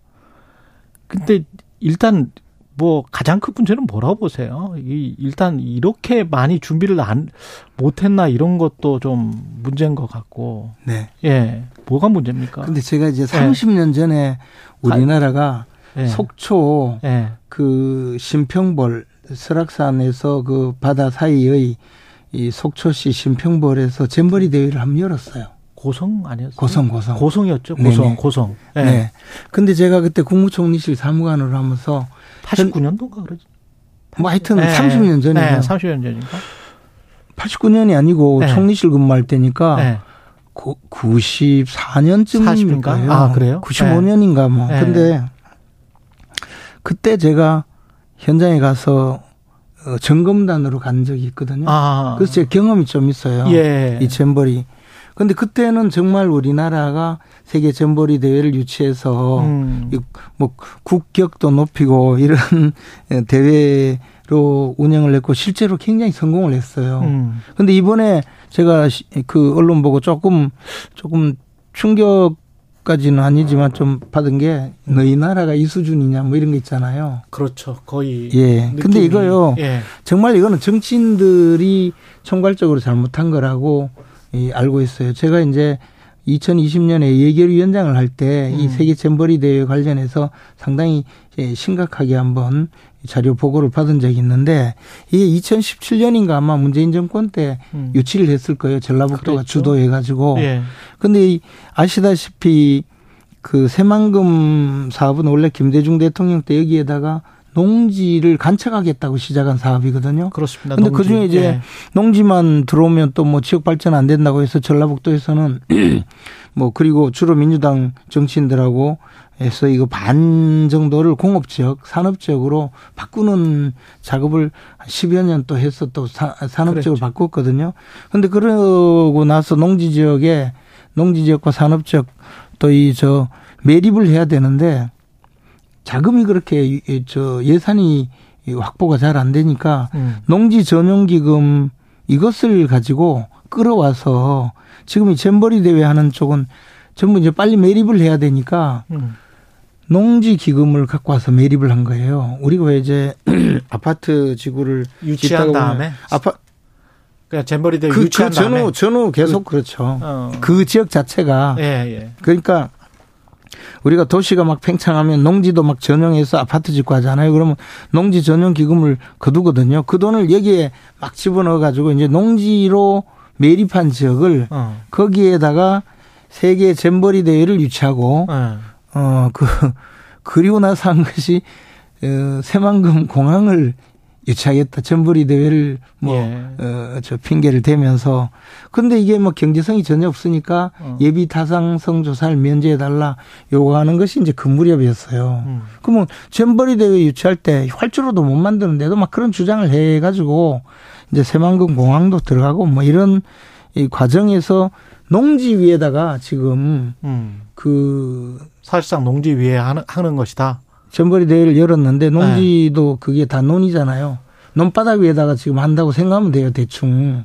근데 일단 뭐 가장 큰 문제는 뭐라고 보세요? 이 일단 이렇게 많이 준비를 안 못했나 이런 것도 좀 문제인 것 같고. 네. 예, 뭐가 문제입니까? 근데 제가 이제 30년 전에 우리나라가 예. 속초 예. 그 신평벌 설악산에서 그 바다 사이의 이 속초시 신평벌에서 잼버리 대회를 한번 열었어요. 고성 아니었어요? 고성 고성. 고성이었죠. 고성, 네네. 고성. 예. 네. 근데 제가 그때 국무총리실 사무관으로 하면서 89년도인가 그러지? 뭐 하여튼 예, 30년 전이에요. 네, 30년 전인가? 89년이 아니고 네. 총리실 근무할 때니까 네. 94년쯤인가요? 40인가? 아, 그래요? 95년인가 뭐. 네. 근데 그때 제가 현장에 가서 어, 점검단으로 간 적이 있거든요. 아. 그래서 제 경험이 좀 있어요. 예. 이 잼버리. 근데 그때는 정말 우리나라가 세계 잼버리 대회를 유치해서 음. 이뭐 국격도 높이고 이런 (laughs) 대회로 운영을 했고 실제로 굉장히 성공을 했어요. 음. 근데 이번에 제가 시- 그 언론 보고 조금 조금 충격 까지는 아니지만 좀 받은 게 너희 나라가 이 수준이냐 뭐 이런 거 있잖아요. 그렇죠. 거의. 예. 근데 느낌이- 이거요. 예. 정말 이거는 정치인들이 총괄적으로 잘못한 거라고 이 알고 있어요. 제가 이제 2020년에 예결위원장을 할 때이 음. 세계 잼버리 대회 관련해서 상당히 예, 심각하게 한번 자료 보고를 받은 적이 있는데 이게 2017년인가 아마 문재인 정권 때 음. 유치를 했을 거예요. 전라북도가 그랬죠. 주도해 가지고. 예. 근데 이 아시다시피 그 새만금 사업은 원래 김대중 대통령 때 여기에다가 농지를 간척하겠다고 시작한 사업이거든요. 그렇습니다. 근데 농지. 그중에 이제 예. 농지만 들어오면 또 뭐 지역 발전 안 된다고 해서 전라북도에서는 (clears throat) 뭐 그리고 주로 민주당 정치인들하고 해서 이거 반 정도를 공업 지역, 산업 지역으로 바꾸는 작업을 한 10여 년 또 해서 또 사- 산업 지역을 그랬죠. 바꿨거든요. 근데 그러고 나서 농지 지역에 농지 지역과 산업 지역 또 이 저 매립을 해야 되는데 자금이 그렇게 저 예산이 이 확보가 잘 안 되니까 음. 농지 전용 기금 이것을 가지고 끌어와서 지금 이 잼버리 대회 하는 쪽은 전부 이제 빨리 매립을 해야 되니까 음. 농지 기금을 갖고 와서 매립을 한 거예요. 우리가 왜 이제 (clears throat) 아파트 지구를 유치한 다음에 아파 그냥 잼버리 대회 그, 유치한 그 다음에 전후 전후 계속 그 렇죠. 어. 그 지역 자체가 예, 예. 그러니까 우리가 도시가 막 팽창하면 농지도 막 전용해서 아파트 짓고 하잖아요. 그러면 농지 전용 기금을 거두거든요. 그 돈을 여기에 막 집어넣어 가지고 이제 농지로 매립한 지역을 어. 거기에다가 세계 잼버리 대회를 유치하고 예. 어그 그리고 나서 한 것이 어, 새만금 공항을 유치하겠다. 잼버리 대회를 뭐 예. 어, 저 핑계를 대면서 근데 이게 뭐 경제성이 전혀 없으니까 어. 예비 타당성 조사를 면제해 달라 요구하는 것이 이제 그 무렵이었어요. 음. 그러면 잼버리 대회 유치할 때 활주로도 못 만드는데도 막 그런 주장을 해 가지고 이제 새만금 공항도 들어가고 뭐 이런 이 과정에서 농지 위에다가 지금 음. 그 사실상 농지 위에 하는, 하는 것이다. 잼버리 대회를 열었는데 농지도 그게 다 논이잖아요. 논바닥 위에다가 지금 한다고 생각하면 돼요, 대충.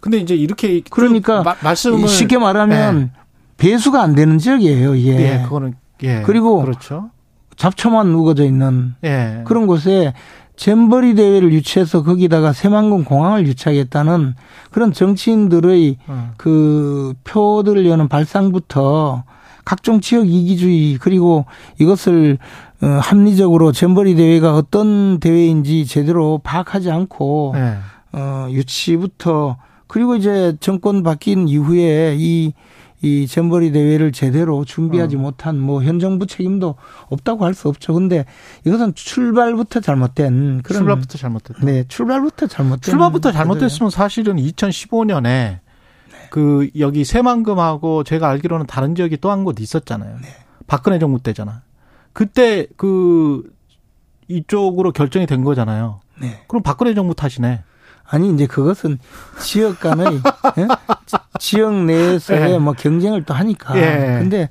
근데 이제 이렇게 그러니까 쭉 마- 말씀을 쉽게 말하면 배수가 안 되는 지역이에요, 이게. 예, 그거는 예. 그리고 그렇죠. 잡초만 우거져 있는 예. 그런 곳에 잼버리 대회를 유치해서 거기다가 새만금 공항을 유치하겠다는 그런 정치인들의 어. 그 표들을 여는 발상부터 각종 지역 이기주의 그리고 이것을 어, 합리적으로 잼버리 대회가 어떤 대회인지 제대로 파악하지 않고 예. 어, 유치부터 그리고 이제 정권 바뀐 이후에 이, 이 잼버리 대회를 제대로 준비하지 어. 못한 뭐 현 정부 책임도 없다고 할 수 없죠. 근데 이것은 출발부터 잘못된 그런 출발부터 잘못됐다. 네, 출발부터 잘못된 출발부터. 잘못됐으면 사실은 2015년에 그 여기 새만금하고 제가 알기로는 다른 지역이 또 한 곳 있었잖아요. 네. 박근혜 정부 때잖아. 그때 그 이쪽으로 결정이 된 거잖아요. 네. 그럼 박근혜 정부 탓이네. 아니 이제 그것은 지역 간의 예? 지- 지역 내에서의 예. 뭐 경쟁을 또 하니까. 예. 근데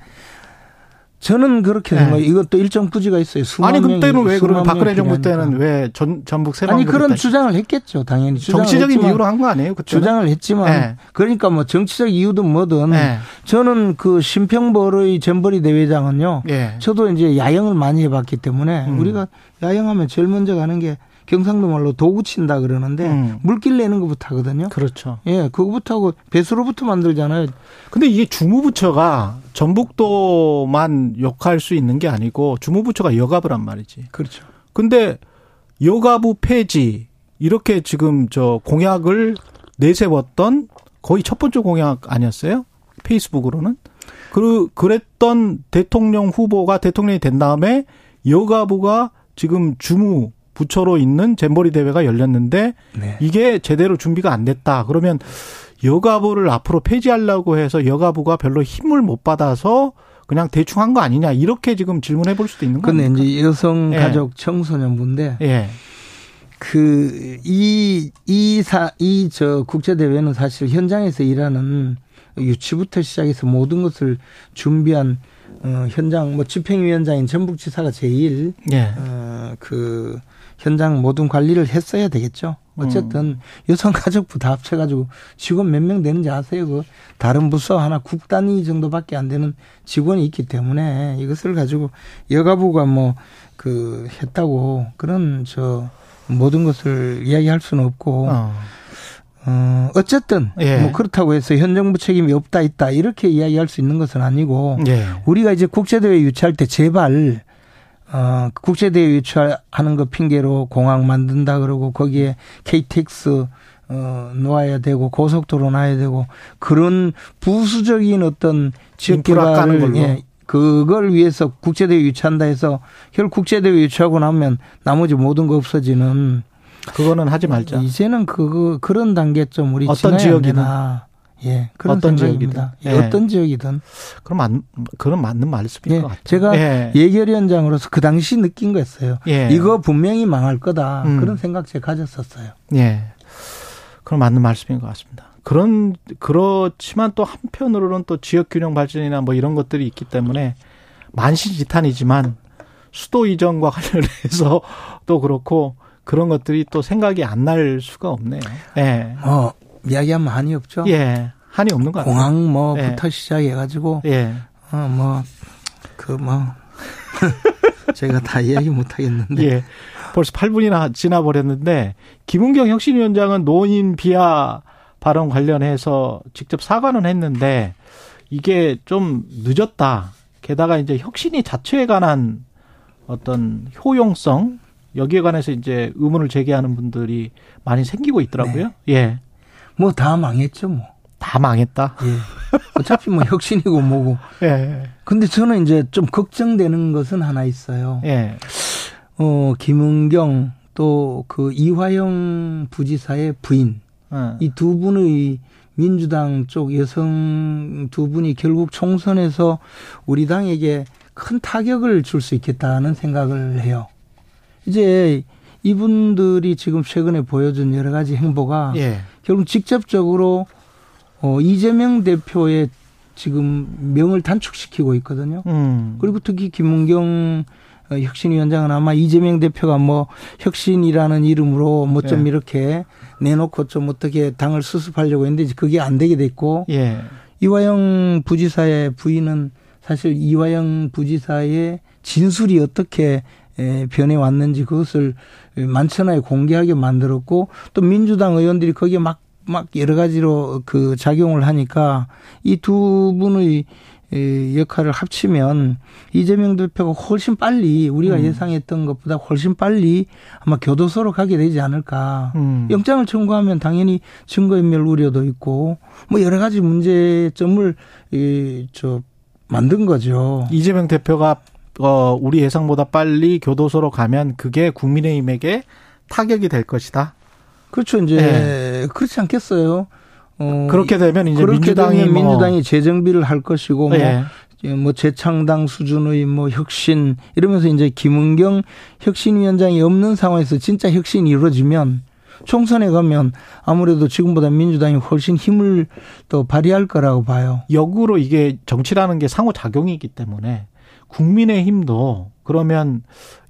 저는 그렇게 네. 생각해요. 이것도 일정 부지가 있어요. 아니 그때는 왜 그러면 박근혜 정부. 때는 왜 전 전북 세방 아니 그런 주장을 했겠죠. 당연히 주장을 정치적인 했지만, 이유로 한 거 아니에요? 그때 주장을 했지만 네. 그러니까 뭐 정치적 이유든 뭐든 네. 저는 그 심평벌의 잼버리 대회장은요. 예. 저도 이제 야영을 많이 해봤기 때문에 음. 우리가 야영하면 제일 먼저 가는 게 경상도 말로 도구 친다 그러는데 음. 물길 내는 것부터 하거든요. 그렇죠. 예, 그거부터 하고 배수로부터 만들잖아요. 근데 이게 주무부처가 전북도만 욕할 수 있는 게 아니고 주무부처가 여가부란 말이지. 그렇죠. 근데 여가부 폐지 이렇게 지금 저 공약을 내세웠던 거의 첫 번째 공약 아니었어요? 페이스북으로는 그 그랬던 대통령 후보가 대통령이 된 다음에 여가부가 지금 주무 부처로 있는 잼버리 대회가 열렸는데 네. 이게 제대로 준비가 안 됐다. 그러면 여가부를 앞으로 폐지하려고 해서 여가부가 별로 힘을 못 받아서 그냥 대충 한 거 아니냐 이렇게 지금 질문해 볼 수도 있는 근데 거예요. 이제 여성 예. 가족 청소년부인데 예. 그이 이 사 이 저 국제 대회는 사실 현장에서 일하는 유치부터 시작해서 모든 것을 준비한 어 현장 뭐 집행위원장인 전북지사가 제일 예. 어그 현장 모든 관리를 했어야 되겠죠. 어쨌든 여성가족부 다 합쳐가지고 직원 몇 명 되는지 아세요? 그 다른 부서 하나 국 단위 정도밖에 안 되는 직원이 있기 때문에 이것을 가지고 여가부가 뭐 그 했다고 그런 저 모든 것을 이야기할 수는 없고 어. 어 어쨌든 예. 뭐 그렇다고 해서 현 정부 책임이 없다 있다 이렇게 이야기할 수 있는 것은 아니고 예. 우리가 이제 국제대회 유치할 때 제발 어 국제대회 유치하는 거 핑계로 공항 만든다 그러고 거기에 KTX 어 놓아야 되고 고속도로 놔야 되고 그런 부수적인 어떤 지역 개발을. 예, 그걸 위해서 국제대회 유치한다 해서 결국 국제대회 유치하고 나면 나머지 모든 거 없어지는 그거는 하지 말자. 이제는 그거 그런 단계 좀 우리 어떤. 되나. 예 그런 어떤 생각입니다. 지역이든. 예, 예. 어떤 지역이든 그럼 안, 그런 맞는 말씀일 예, 것 같아요. 제가 예. 예결위원장으로서 그 당시 느낀 거였어요. 예. 이거 분명히 망할 거다. 음. 그런 생각 제가 가졌었어요. 예. 그럼 맞는 말씀인 것 같습니다. 그런 그렇지만 또 한편으로는 또 지역 균형 발전이나 뭐 이런 것들이 있기 때문에 만신지탄이지만 수도 이전과 (laughs) 관련해서 또 그렇고 그런 것들이 또 생각이 안 날 수가 없네요. 예. 뭐 이야기하면 한이 없죠. 예. 한이 없는 것 같아요. 공항 뭐부터 예. 시작해가지고 예. 어뭐그뭐 (laughs) 제가 다 이야기 못 하겠는데 예. 벌써 8분이나 지나버렸는데 김은경 혁신위원장은 노인 비하 발언 관련해서 직접 사과는 했는데 이게 좀 늦었다. 게다가 이제 혁신이 자체에 관한 어떤 효용성 여기에 관해서 이제 의문을 제기하는 분들이 많이 생기고 있더라고요. 예. 뭐 다 망했죠 뭐. 다 망했다. 예. 어차피 뭐 (laughs) 혁신이고 뭐고. 예. 근데 저는 이제 좀 걱정되는 것은 하나 있어요. 예. 어 김은경 또 그 이화영 부지사의 부인 어. 이두 분의 민주당 쪽 여성 두 분이 결국 총선에서 우리 당에게 큰 타격을 줄 수 있겠다는 생각을 해요. 이제 이분들이 지금 최근에 보여준 여러 가지 행보가 예. 결국 직접적으로 어 이재명 대표의 지금 명을 단축시키고 있거든요. 음. 그리고 특히 김문경 어, 혁신위원장은 아마 이재명 대표가 뭐 혁신이라는 이름으로 뭐좀 예. 이렇게 내놓고 좀 어떻게 당을 수습하려고 했는데 그게 안 되게 됐고 예. 이화영 부지사의 부인은 사실 이화영 부지사의 진술이 어떻게 에, 변해 왔는지 그것을 만천하에 공개하게 만들었고 또 민주당 의원들이 거기에 막, 막 여러 가지로 그 작용을 하니까 이 두 분의 에, 역할을 합치면 이재명 대표가 훨씬 빨리 우리가 음. 예상했던 것보다 훨씬 빨리 아마 교도소로 가게 되지 않을까. 음. 영장을 청구하면 당연히 증거인멸 우려도 있고 뭐 여러 가지 문제점을 이저 만든 거죠. 이재명 대표가 어 우리 예상보다 빨리 교도소로 가면 그게 국민의힘에게 타격이 될 것이다. 그렇죠. 이제 네. 그렇지 않겠어요. 어, 그렇게 되면 이제 그렇게 민주당이 되면 뭐 민주당이 재정비를 할 것이고 예. 뭐, 뭐 재창당 수준의 뭐 혁신 이러면서 이제 김은경 혁신위원장이 없는 상황에서 진짜 혁신이 이루어지면 총선에 가면 아무래도 지금보다 민주당이 훨씬 힘을 또 발휘할 거라고 봐요. 역으로 이게 정치라는 게 상호 작용이기 때문에 국민의 힘도 그러면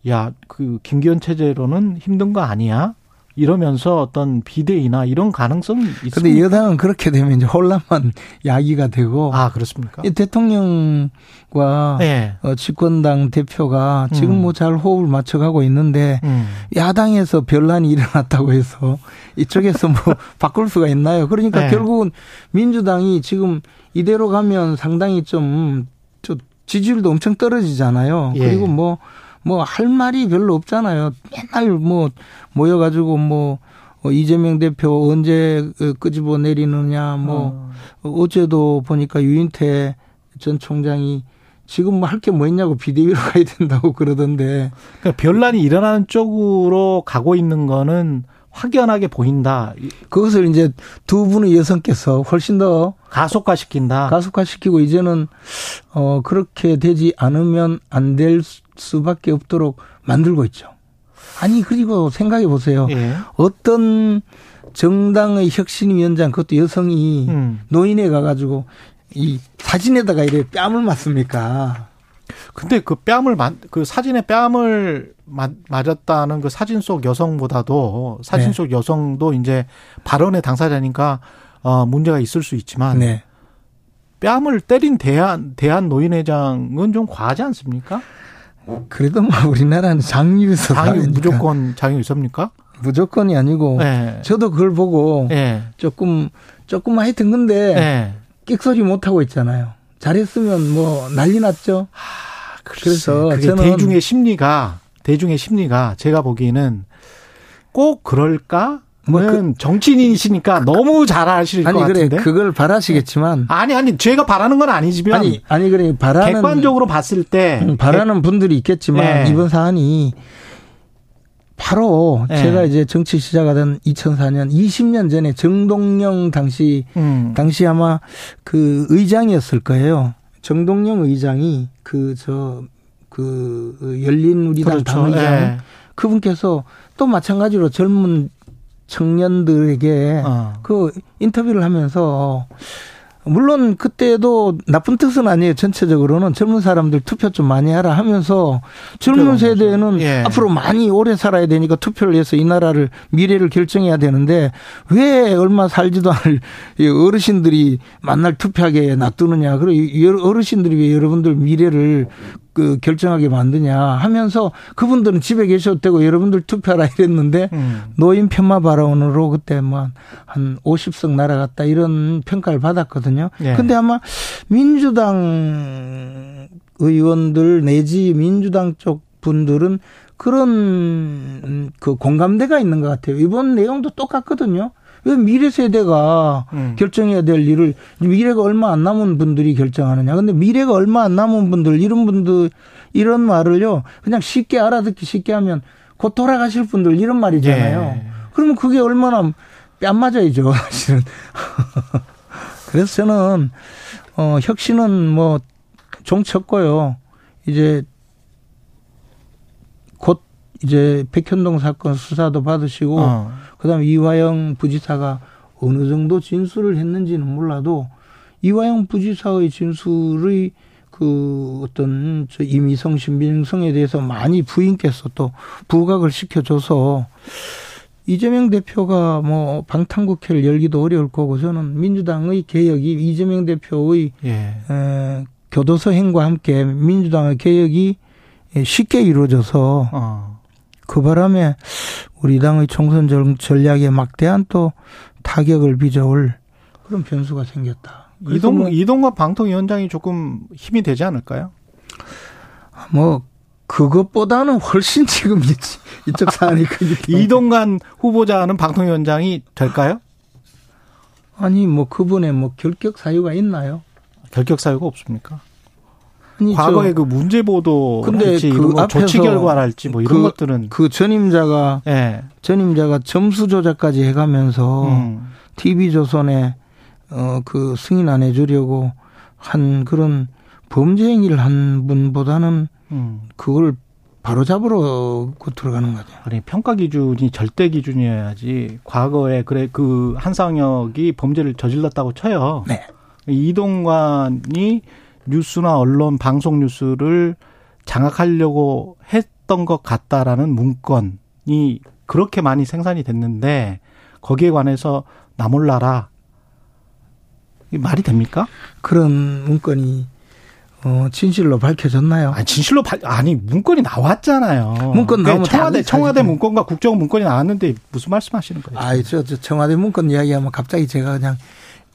야 그 김기현 체제로는 힘든 거 아니야? 이러면서 어떤 비대위나 이런 가능성이 있습니다. 근데 여당은 그렇게 되면 이제 혼란만 (laughs) 야기가 되고 아 그렇습니까? 이 대통령과 네. 어, 집권당 대표가 지금 음. 뭐잘 호흡을 맞춰가고 있는데 음. 야당에서 변란이 (laughs) 일어났다고 해서 이쪽에서 뭐 (laughs) 바꿀 수가 있나요? 그러니까 네. 결국은 민주당이 지금 이대로 가면 상당히 좀, 저 지지율도 엄청 떨어지잖아요. 예. 그리고 뭐, 뭐 할 말이 별로 없잖아요. 맨날 뭐 모여가지고 뭐 어, 이재명 대표 언제 어, 끄집어 내리느냐 뭐 어. 어제도 보니까 유인태 전 총장이 지금 뭐 할 게 뭐 있냐고 비대위로 (laughs) 가야 된다고 그러던데 그러니까 변란이 일어나는 쪽으로 가고 있는 거는 확연하게 보인다. 그것을 이제 두 분의 여성께서 훨씬 더 가속화시킨다. 가속화시키고 이제는 어 그렇게 되지 않으면 안 될 수밖에 없도록 만들고 있죠. 아니 그리고 생각해 보세요. 예. 어떤 정당의 혁신위원장 그것도 여성이 음. 노인에 가가지고 이 사진에다가 이래 뺨을 맞습니까? 근데 그 뺨을 맞, 그 사진에 뺨을 맞, 맞았다는 그 사진 속 여성보다도 사진 네. 속 여성도 이제 발언의 당사자니까 어 문제가 있을 수 있지만 네. 뺨을 때린 대한 대한 노인회장은 좀 과하지 않습니까? 그래도 뭐 우리나라는 장유에서 장유 사니까. 무조건 장유 있습니까? 무조건이 아니고 예. 저도 그걸 보고 예. 조금 조금 하여튼 근데 예. 끽소리 못 하고 있잖아요. 잘했으면 뭐 난리 났죠. 그래서 그게 저는 대중의 심리가 대중의 심리가 제가 보기에는 꼭 그럴까? 뭐는 정치인이시니까 너무 잘 아실 아니 것 그래 같은데. 그걸 바라시겠지만 아니 아니 제가 바라는 건 아니지만 아니 아니 그래 바라는 객관적으로 봤을 때 음, 바라는 분들이 있겠지만 예. 이번 사안이 바로 예. 제가 이제 정치 시작하던 2004년 20년 전에 정동영 당시 음, 당시 아마 그 의장이었을 거예요. 정동영 의장이 그 저 그 열린 우리당 그렇죠. 당의장 예. 그분께서 또 마찬가지로 젊은 청년들에게 어. 그 인터뷰를 하면서 물론 그때도 나쁜 뜻은 아니에요. 전체적으로는 젊은 사람들 투표 좀 많이 하라 하면서 젊은 투표가 세대는 예. 앞으로 많이 오래 살아야 되니까 투표를 해서 이 나라를 미래를 결정해야 되는데 왜 얼마 살지도 않을 이 어르신들이 만날 투표하게 놔두느냐. 그리고 이 어르신들이 왜 여러분들 미래를 그 결정하게 만드냐 하면서 그분들은 집에 계셔도 되고 여러분들 투표하라 이랬는데 음. 노인 폄하 발언으로 그때 뭐한 50석 날아갔다 이런 평가를 받았거든요. 예. 근데 아마 민주당 의원들 내지 민주당 쪽 분들은 그런 그 공감대가 있는 것 같아요. 이번 내용도 똑같거든요. 왜 미래 세대가 음. 결정해야 될 일을 미래가 얼마 안 남은 분들이 결정하느냐. 근데 미래가 얼마 안 남은 분들 이런 분들 이런 말을요. 그냥 쉽게 알아듣기 쉽게 하면 곧 돌아가실 분들 이런 말이잖아요. 예. 그러면 그게 얼마나 뺨 맞아야죠, (laughs) 사실은. (laughs) 그래서 저는 어 혁신은 뭐 종쳤고요. 이제 곧 이제 백현동 사건 수사도 받으시고 어. 그다음 에 이화영 부지사가 어느 정도 진술을 했는지는 몰라도 이화영 부지사의 진술의 그 어떤 저 임의성 신빙성에 대해서 많이 부인께서 또 부각을 시켜줘서 이재명 대표가 뭐 방탄국회를 열기도 어려울 거고 저는 민주당의 개혁이 이재명 대표의 예. 에, 교도소 행과 함께 민주당의 개혁이 쉽게 이루어져서 어. 그 바람에 우리 당의 총선 전- 전략에 막대한 또 타격을 빚어올 그런 변수가 생겼다. 이동 뭐, 이동관 방통위원장이 조금 힘이 되지 않을까요? 뭐 그것보다는 훨씬 지금 이- 이쪽 사안이 크기 이동관 후보자는 방통위원장이 될까요? 아니 뭐 그분의 뭐 결격 사유가 있나요? 결격 사유가 없습니까? 저, 그 문제 보도 근데 할지 그 거 조치 결과랄지 뭐 이런 그- 것들은 그 전임자가 예. 전임자가 점수 조작까지 해가면서 음. TV 조선에 어그 승인 안 해주려고 한 그런 범죄 행위를 한 분보다는 음. 그걸 바로 잡으러 그 들어가는 거죠. 아니 평가 기준이 절대 기준이어야지 과거에 그래 그 한상혁이 범죄를 저질렀다고 쳐요. 네. 이동관이 뉴스나 언론 방송 뉴스를 장악하려고 했던 것 같다라는 문건이 그렇게 많이 생산이 됐는데 거기에 관해서 나 몰라라 이 말이 됩니까? 그런 문건이 어, 진실로 밝혀졌나요? 아니 진실로 발, 아니 문건이 나왔잖아요. 문건 나오면 청와대 다 청와대. 문건과 국정 문건이 나왔는데 무슨 말씀 하시는 거예요? 아이, 저, 저 청와대 문건 이야기하면 갑자기 제가 그냥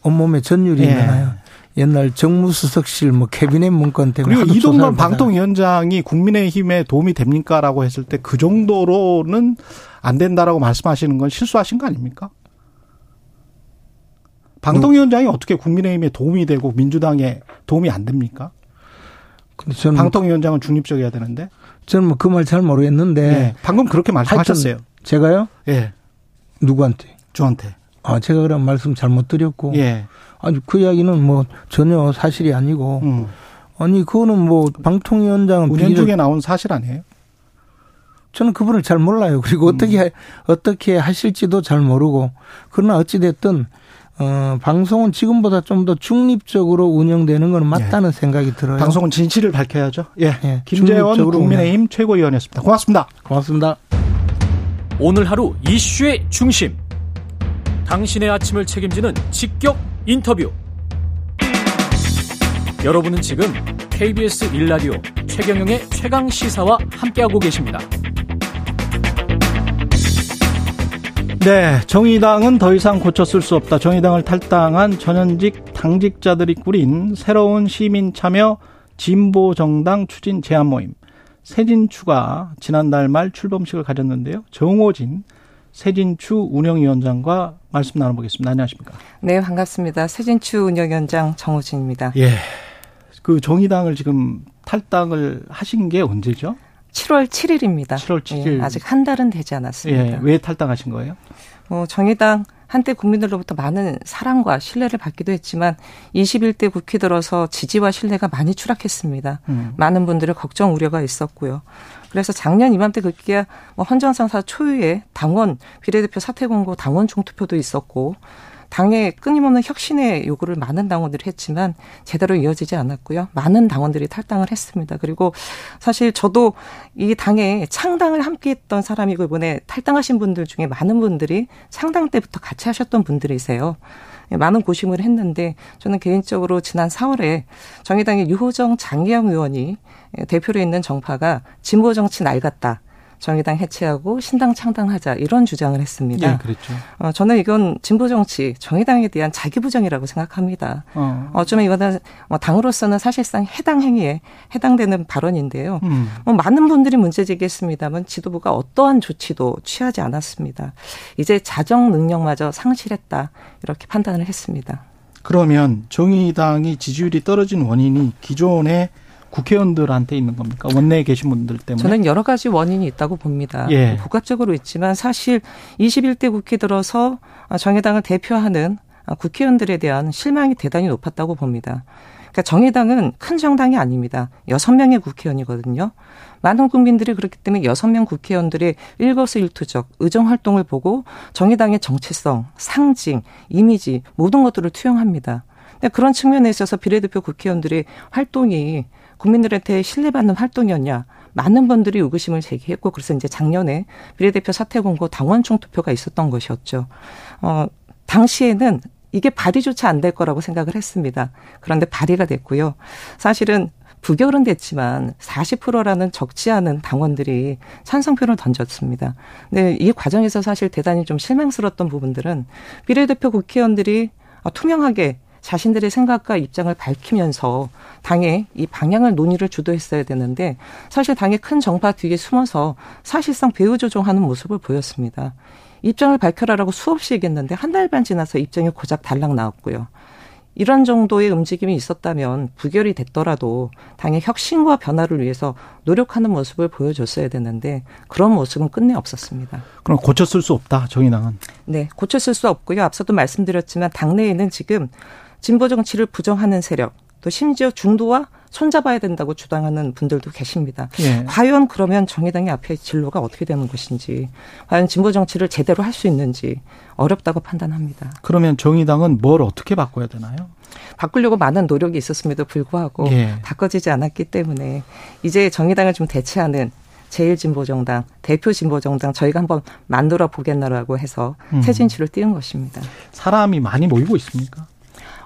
온몸에 전율이 예. 일어나요. 옛날 정무수석실 뭐 캐비넷 문건 때문에 그리고 받아요. 방통위원장이 국민의힘에 도움이 됩니까라고 했을 때 그 정도로는 안 된다라고 말씀하시는 건 실수하신 거 아닙니까? 방통위원장이 어떻게 국민의힘에 도움이 되고 민주당에 도움이 안 됩니까? 저는 방통위원장은 중립적이어야 되는데. 저는 뭐 그 말 잘 모르겠는데 예. 방금 그렇게 말씀하셨어요. 제가요 예. 누구한테? 저한테. 아 제가 그런 말씀 잘못 드렸고 예. 아니 그 이야기는 뭐 전혀 사실이 아니고 음. 아니 그거는 뭐 방통위원장은 운영 중에 나온 사실 아니에요? 저는 그분을 잘 몰라요. 그리고 음. 어떻게 하- 어떻게 하실지도 잘 모르고 그러나 어찌 됐든 어 방송은 지금보다 좀 더 중립적으로 운영되는 건 맞다는 생각이 들어요. 예. 방송은 진실을 밝혀야죠. 예. 예, 김재원 국민의힘 최고위원이었습니다. 고맙습니다. 고맙습니다. 오늘 하루 이슈의 중심. 당신의 아침을 책임지는 직격 인터뷰. 여러분은 지금 KBS 1라디오 최경영의 최강 시사와 함께하고 계십니다. 네, 정의당은 더 이상 고쳤을 수 없다. 정의당을 탈당한 전현직 당직자들이 꾸린 새로운 시민 참여 진보 정당 추진 제안 모임 세진추가 지난달 말 출범식을 가졌는데요. 정호진 세진추 운영위원장과 말씀 나눠보겠습니다. 안녕하십니까? 네, 반갑습니다. 세진추 운영위원장 정호진입니다. 예. 그 정의당을 지금 탈당을 하신 게 언제죠? 7월 7일입니다. 7월 7일. 아직 한 달은 되지 않았습니다. 예. 왜 탈당하신 거예요? 어, 정의당 한때 국민들로부터 많은 사랑과 신뢰를 받기도 했지만 21대 국회 들어서 지지와 신뢰가 많이 추락했습니다. 음. 많은 분들의 걱정 우려가 있었고요. 그래서 작년 이맘때 그기야 뭐 헌정상사 초유의 당원 비례대표 사퇴 공고 당원 총투표도 있었고 당의 끊임없는 혁신의 요구를 많은 당원들이 했지만 제대로 이어지지 않았고요. 많은 당원들이 탈당을 했습니다. 그리고 사실 저도 이 당의 창당을 함께 했던 사람이고 이번에 탈당하신 분들 중에 많은 분들이 창당 때부터 같이 하셨던 분들이세요. 예, 많은 고심을 했는데 저는 개인적으로 지난 4월에 정의당의 유호정 장기영 의원이 예, 대표로 있는 정파가 진보 정치 낡았다. 정의당 해체하고 신당 창당하자 이런 주장을 했습니다. 예, 그랬죠. 어, 저는 이건 진보 정치 정의당에 대한 자기 부정이라고 생각합니다. 어. 어쩌면 이거는 뭐 당으로서는 사실상 해당 행위에 해당되는 발언인데요. 음. 뭐 많은 분들이 문제 제기했습니다만 지도부가 어떠한 조치도 취하지 않았습니다. 이제 자정 능력마저 상실했다 이렇게 판단을 했습니다. 그러면 정의당이 지지율이 떨어진 원인이 기존의 국회의원들한테 있는 겁니까? 원내에 계신 분들 때문에? 저는 여러 가지 원인이 있다고 봅니다. 예. 복합적으로 있지만 사실 21대 국회 들어서 정의당을 대표하는 국회의원들에 대한 실망이 대단히 높았다고 봅니다. 그러니까 정의당은 큰 정당이 아닙니다. 여섯 명의 국회의원이거든요. 많은 국민들이 그렇기 때문에 여섯 명 국회의원들의 일거수일투적 의정 활동을 보고 정의당의 정체성, 상징, 이미지 모든 것들을 투영합니다. 그런 측면에 있어서 비례대표 국회의원들의 활동이 국민들한테 신뢰받는 활동이었냐. 많은 분들이 의구심을 제기했고 그래서 이제 작년에 비례대표 사퇴 공고 당원 총 투표가 있었던 것이었죠. 어, 당시에는 이게 발의조차 안 될 거라고 생각을 했습니다. 그런데 발의가 됐고요. 사실은 부결은 됐지만 40%라는 적지 않은 당원들이 찬성표를 던졌습니다. 근데 이 과정에서 사실 대단히 좀 실망스러웠던 부분들은 비례대표 국회의원들이 투명하게 자신들의 생각과 입장을 밝히면서 당의 이 방향을 논의를 주도했어야 되는데 사실 당의 큰 정파 뒤에 숨어서 사실상 배후 조종하는 모습을 보였습니다. 입장을 밝혀라라고 수없이 얘기했는데 한 달 반 지나서 입장이 고작 달랑 나왔고요. 이런 정도의 움직임이 있었다면 부결이 됐더라도 당의 혁신과 변화를 위해서 노력하는 모습을 보여줬어야 되는데 그런 모습은 끝내 없었습니다. 그럼 고쳤을 수 없다, 정의당은. 네, 고쳤을 수 없고요. 앞서도 말씀드렸지만 당내에는 지금 진보 정치를 부정하는 세력, 또 심지어 중도와 손잡아야 된다고 주장하는 분들도 계십니다. 예. 과연 그러면 정의당의 앞에 진로가 어떻게 되는 것인지, 과연 진보 정치를 제대로 할 수 있는지 어렵다고 판단합니다. 그러면 정의당은 뭘 어떻게 바꿔야 되나요? 바꾸려고 많은 노력이 있었음에도 불구하고 예. 바꿔지지 않았기 때문에 이제 정의당을 좀 대체하는 제일진보정당, 대표진보정당 저희가 한번 만들어 보겠나라고 해서 음. 새 진출을 띄운 것입니다. 사람이 많이 모이고 있습니까?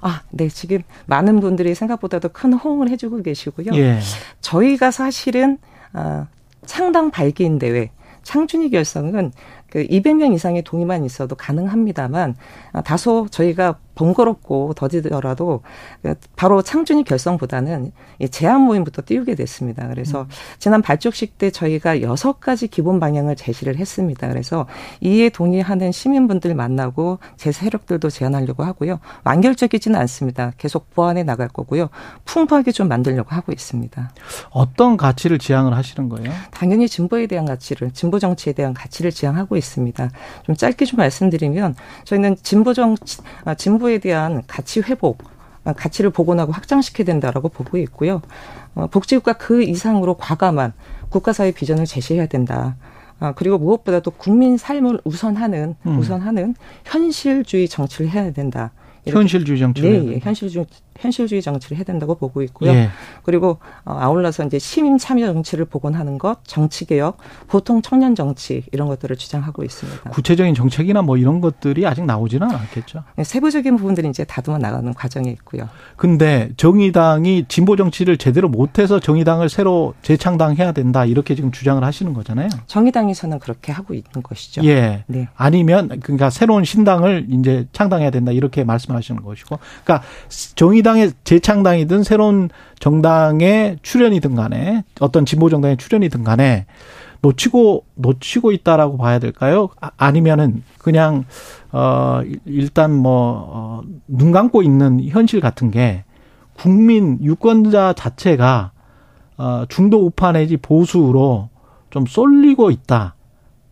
아, 네. 지금 많은 분들이 생각보다도 큰 호응을 해주고 계시고요. 예. 저희가 사실은 아, 창당 발기인 대회 창준이 결성은 그 200명 이상의 동의만 있어도 가능합니다만 아, 다소 저희가 번거롭고 더디더라도 그 바로 창준이 결성보다는 이 제안 모임부터 띄우게 됐습니다. 그래서 지난 발족식 때 저희가 여섯 가지 기본 방향을 제시를 했습니다. 그래서 이에 동의하는 시민분들 만나고 제 세력들도 제안하려고 하고요. 완결적이지는 않습니다. 계속 보완해 나갈 거고요. 풍부하게 좀 만들려고 하고 있습니다. 어떤 가치를 지향을 하시는 거예요? 당연히 진보에 대한 가치를, 진보 정치에 대한 가치를 지향하고 있습니다. 좀 짧게 좀 말씀드리면 저희는 진보 정치, 아, 진보에 대한 가치 회복, 아, 가치를 복원하고 확장시켜야 된다라고 보고 있고요. 어, 복지국가 그 이상으로 과감한 국가사회 비전을 제시해야 된다. 아, 그리고 무엇보다도 국민 삶을 우선하는, 음. 우선하는 현실주의 정치를 해야 된다. 현실주의 해야 네, 예. 현실주의 현실주의 정치를 해야 된다고 보고 있고요. 예. 그리고 어, 아울러서 이제 시민 참여 정치를 복원하는 것, 정치 개혁, 보통 청년 정치 이런 것들을 주장하고 있습니다. 구체적인 정책이나 뭐 이런 것들이 아직 나오지는 않았겠죠. 네, 세부적인 부분들이 이제 다듬어 나가는 과정에 있고요. 근데 정의당이 진보 정치를 제대로 못해서 정의당을 새로 재창당해야 된다 이렇게 지금 주장을 하시는 거잖아요. 정의당에서는 그렇게 하고 있는 것이죠. 예. 네. 아니면 그러니까 새로운 신당을 이제 창당해야 된다 이렇게 말씀하시는 것이고, 그러니까 정의당 의 재창당이든 새로운 정당의 출연이든 간에 어떤 진보 정당의 출연이든 간에 놓치고 놓치고 있다라고 봐야 될까요? 아, 아니면은 그냥 어 일- 일단 뭐눈 감고 있는 현실 같은 게 국민 유권자 자체가 어 중도 우파 내지 보수로 좀 쏠리고 있다.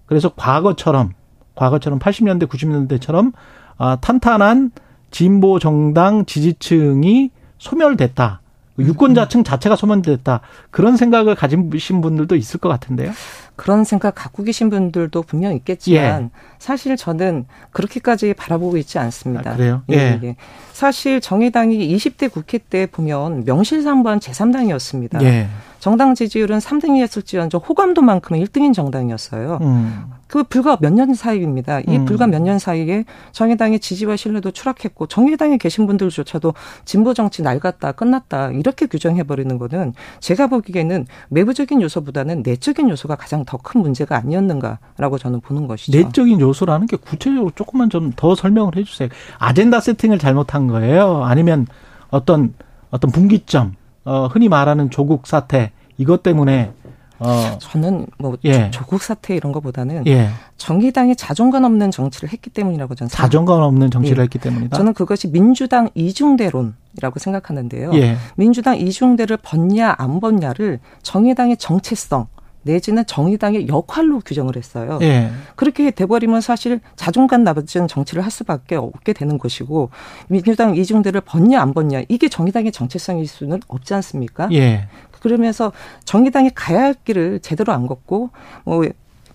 그래서 과거처럼 과거처럼 80년대 90년대처럼 아, 탄탄한 진보 정당 지지층이 소멸됐다. 유권자층 자체가 소멸됐다. 그런 생각을 가지신 분들도 있을 것 같은데요. 그런 생각 갖고 계신 분들도 분명 있겠지만 사실 저는 그렇게까지 바라보고 있지 않습니다. 아, 그래요? 예, 예. 예. 사실 정의당이 20대 국회 때 보면 명실상부한 제3당이었습니다. 예. 정당 지지율은 3등이었을지언정 호감도만큼은 1등인 정당이었어요. 음. 그 불과 몇 년 사이입니다. 이 음. 불과 몇 년 사이에 정의당의 지지와 신뢰도 추락했고 정의당에 계신 분들조차도 진보 정치 낡았다 끝났다 이렇게 규정해 버리는 거는 제가 보기에는 외부적인 요소보다는 내적인 요소가 가장 더 큰 문제가 아니었는가라고 저는 보는 것이죠. 내적인 요소라는 게 구체적으로 조금만 좀 더 설명을 해 주세요. 아젠다 세팅을 잘못한 거예요? 아니면 어떤 어떤 분기점, 어 흔히 말하는 조국 사태 이것 때문에 어 저는 뭐 예. 조국 사태 이런 거보다는 예. 정의당이 자존감 없는 정치를 했기 때문이라고 저는 자존감 없는 정치를 예. 했기 때문이다. 저는 그것이 민주당 이중대론이라고 생각하는데요. 예. 민주당 이중대를 벗냐 안 벗냐를 정의당의 정체성 내지는 정의당의 역할로 규정을 했어요. 예. 그렇게 돼버리면 사실 자존감 낮은 정치를 할 수밖에 없게 되는 것이고 민주당 이중대를 벗냐 안 벗냐 이게 정의당의 정체성일 수는 없지 않습니까? 예. 그러면서 정의당이 가야 할 길을 제대로 안 걷고 뭐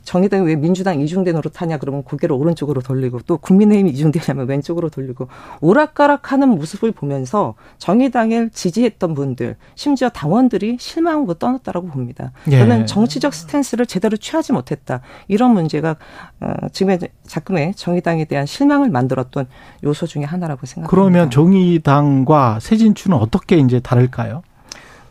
정의당이 왜 민주당 이중대 노릇하냐 그러면 고개를 오른쪽으로 돌리고 또 국민의힘 이중대냐면 왼쪽으로 돌리고 오락가락하는 모습을 보면서 정의당을 지지했던 분들 심지어 당원들이 실망하고 떠났다라고 봅니다. 예. 저는 정치적 스탠스를 제대로 취하지 못했다 이런 문제가 어, 지금의 작금의 정의당에 대한 실망을 만들었던 요소 중에 하나라고 생각합니다. 그러면 정의당과 새진추는 어떻게 이제 다를까요?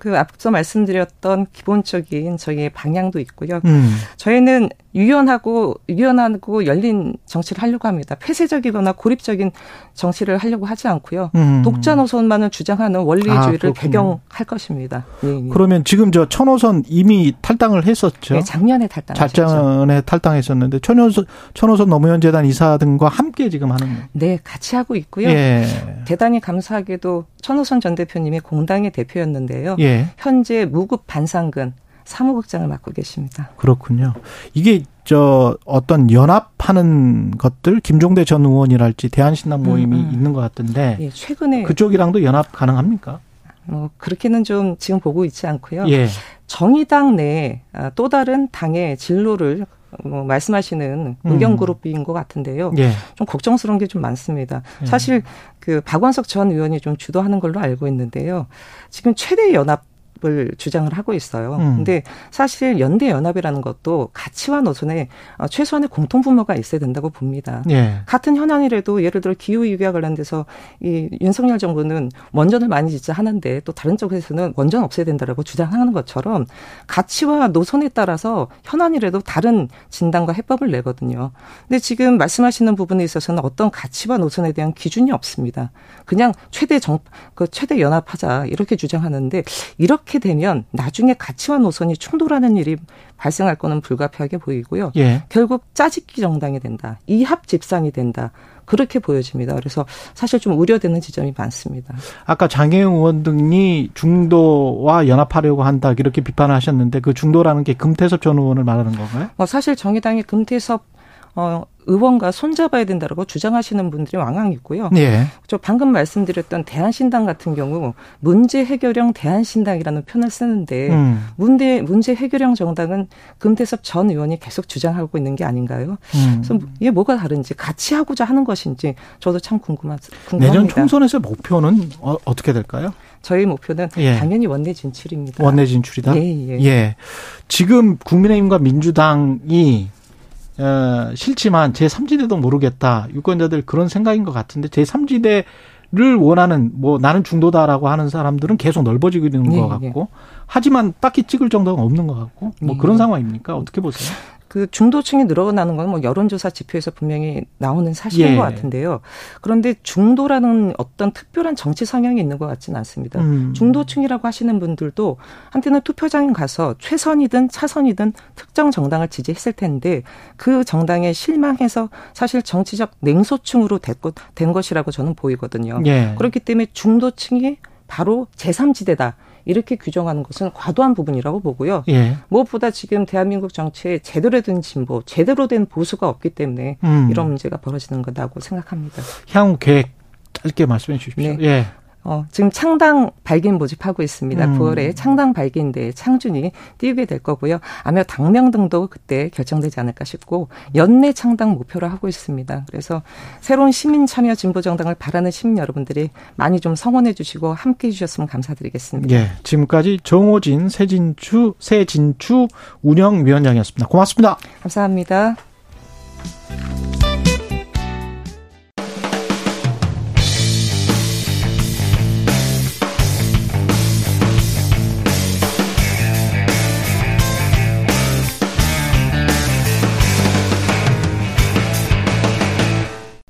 그 앞서 말씀드렸던 기본적인 저희의 방향도 있고요. 음. 저희는 유연하고 유연하고 열린 정치를 하려고 합니다. 폐쇄적이거나 고립적인 정치를 하려고 하지 않고요. 음. 독자 노선만을 주장하는 원리주의를 그렇군요. 배경할 것입니다. 예, 예. 그러면 지금 저 천호선 이미 탈당을 했었죠. 네, 작년에 탈당하셨죠. 작전에 탈당했었는데 천호선 천호선 노무현 재단 이사 등과 함께 지금 하는 네, 같이 하고 있고요. 예. 대단히 감사하게도 천호선 전 대표님이 공당의 대표였는데요. 예. 현재 무급 반상근 사무국장을 맡고 계십니다. 그렇군요. 이게 저 어떤 연합하는 것들 김종대 전 의원이랄지 대한신당 모임이 음, 음. 있는 것 같은데 예, 최근에 그쪽이랑도 연합 가능합니까? 뭐 그렇게는 좀 지금 보고 있지 않고요. 예. 정의당 내 아, 또 다른 당의 진로를 뭐 말씀하시는 음. 의견 그룹인 것 같은데요. 예. 좀 걱정스러운 게 좀 많습니다. 예. 사실 그 박원석 전 의원이 좀 주도하는 걸로 알고 있는데요. 지금 최대 연합 을 주장을 하고 있어요. 음. 근데 사실 연대 연합이라는 것도 가치와 노선에 어, 최소한의 공통 분모가 있어야 된다고 봅니다. 예. 같은 현안이라도 예를 들어 기후 위기와 관련돼서 이 윤석열 정부는 원전을 많이 짓자 하는데 또 다른 쪽에서는 원전 없애야 된다라고 주장하는 것처럼 가치와 노선에 따라서 현안이라도 다른 진단과 해법을 내거든요. 근데 지금 말씀하시는 부분에 있어서는 어떤 가치와 노선에 대한 기준이 없습니다. 그냥 최대 정, 그 최대 연합하자 이렇게 주장하는데 이렇게 되면 나중에 가치와 노선이 충돌하는 일이 발생할 거는 불가피하게 보이고요. 예. 결국 짜집기 정당이 된다. 이합 집산이 된다. 그렇게 보여집니다. 그래서 사실 좀 우려되는 지점이 많습니다. 아까 장혜영 의원 등이 중도와 연합하려고 한다 이렇게 비판하셨는데 그 중도라는 게 금태섭 전 의원을 말하는 건가요? 뭐 사실 정의당의 금태섭 어, 의원과 손잡아야 된다라고 주장하시는 분들이 왕왕 있고요. 예. 저 방금 말씀드렸던 대한신당 같은 경우 문제 해결형 대한신당이라는 표현을 쓰는데 음. 문제 문제 해결형 정당은 금태섭 전 의원이 계속 주장하고 있는 게 아닌가요? 음. 그래서 이게 뭐가 다른지 같이 하고자 하는 것인지 저도 참 궁금하, 궁금합니다. 내년 총선에서 목표는 어, 떻게 될까요? 저희 목표는 예. 당연히 원내 진출입니다. 원내 진출이다. 예, 예. 예. 지금 국민의힘과 민주당이 어, 싫지만 제3지대도 모르겠다. 유권자들 그런 생각인 것 같은데 제3지대 를 원하는 뭐 나는 중도다라고 하는 사람들은 계속 넓어지고 있는 예, 것 같고 하지만 딱히 찍을 정도가 없는 것 같고 뭐 예. 그런 상황입니까? 어떻게 보세요? 그 중도층이 늘어나는 건 뭐 여론조사 지표에서 분명히 나오는 사실인 예. 것 같은데요. 그런데 중도라는 어떤 특별한 정치 성향이 있는 것 같지는 않습니다. 음. 중도층이라고 하시는 분들도 한때는 투표장에 가서 최선이든 차선이든 특정 정당을 지지했을 텐데 그 정당에 실망해서 사실 정치적 냉소층으로 됐고- 된 것이라고 저는 보이거든요. 예. 그렇기 때문에 중도층이 바로 제3지대다. 이렇게 규정하는 것은 과도한 부분이라고 보고요. 예. 무엇보다 지금 대한민국 정치에 제대로 된 진보, 제대로 된 보수가 없기 때문에 음. 이런 문제가 벌어지는 거다고 생각합니다. 향후 계획 짧게 말씀해 주십시오. 네. 예. 어, 지금 창당 발긴 모집하고 있습니다. 음. 9월에 창당 발기인데 창준이 띄우게 될 거고요. 아마 당명 등도 그때 결정되지 않을까 싶고 연내 창당 목표로 하고 있습니다. 그래서 새로운 시민 참여 진보 정당을 바라는 시민 여러분들이 많이 좀 성원해 주시고 함께 해 주셨으면 감사드리겠습니다. 예. 지금까지 정호진 새진추 새진추 운영위원장이었습니다. 고맙습니다. 감사합니다.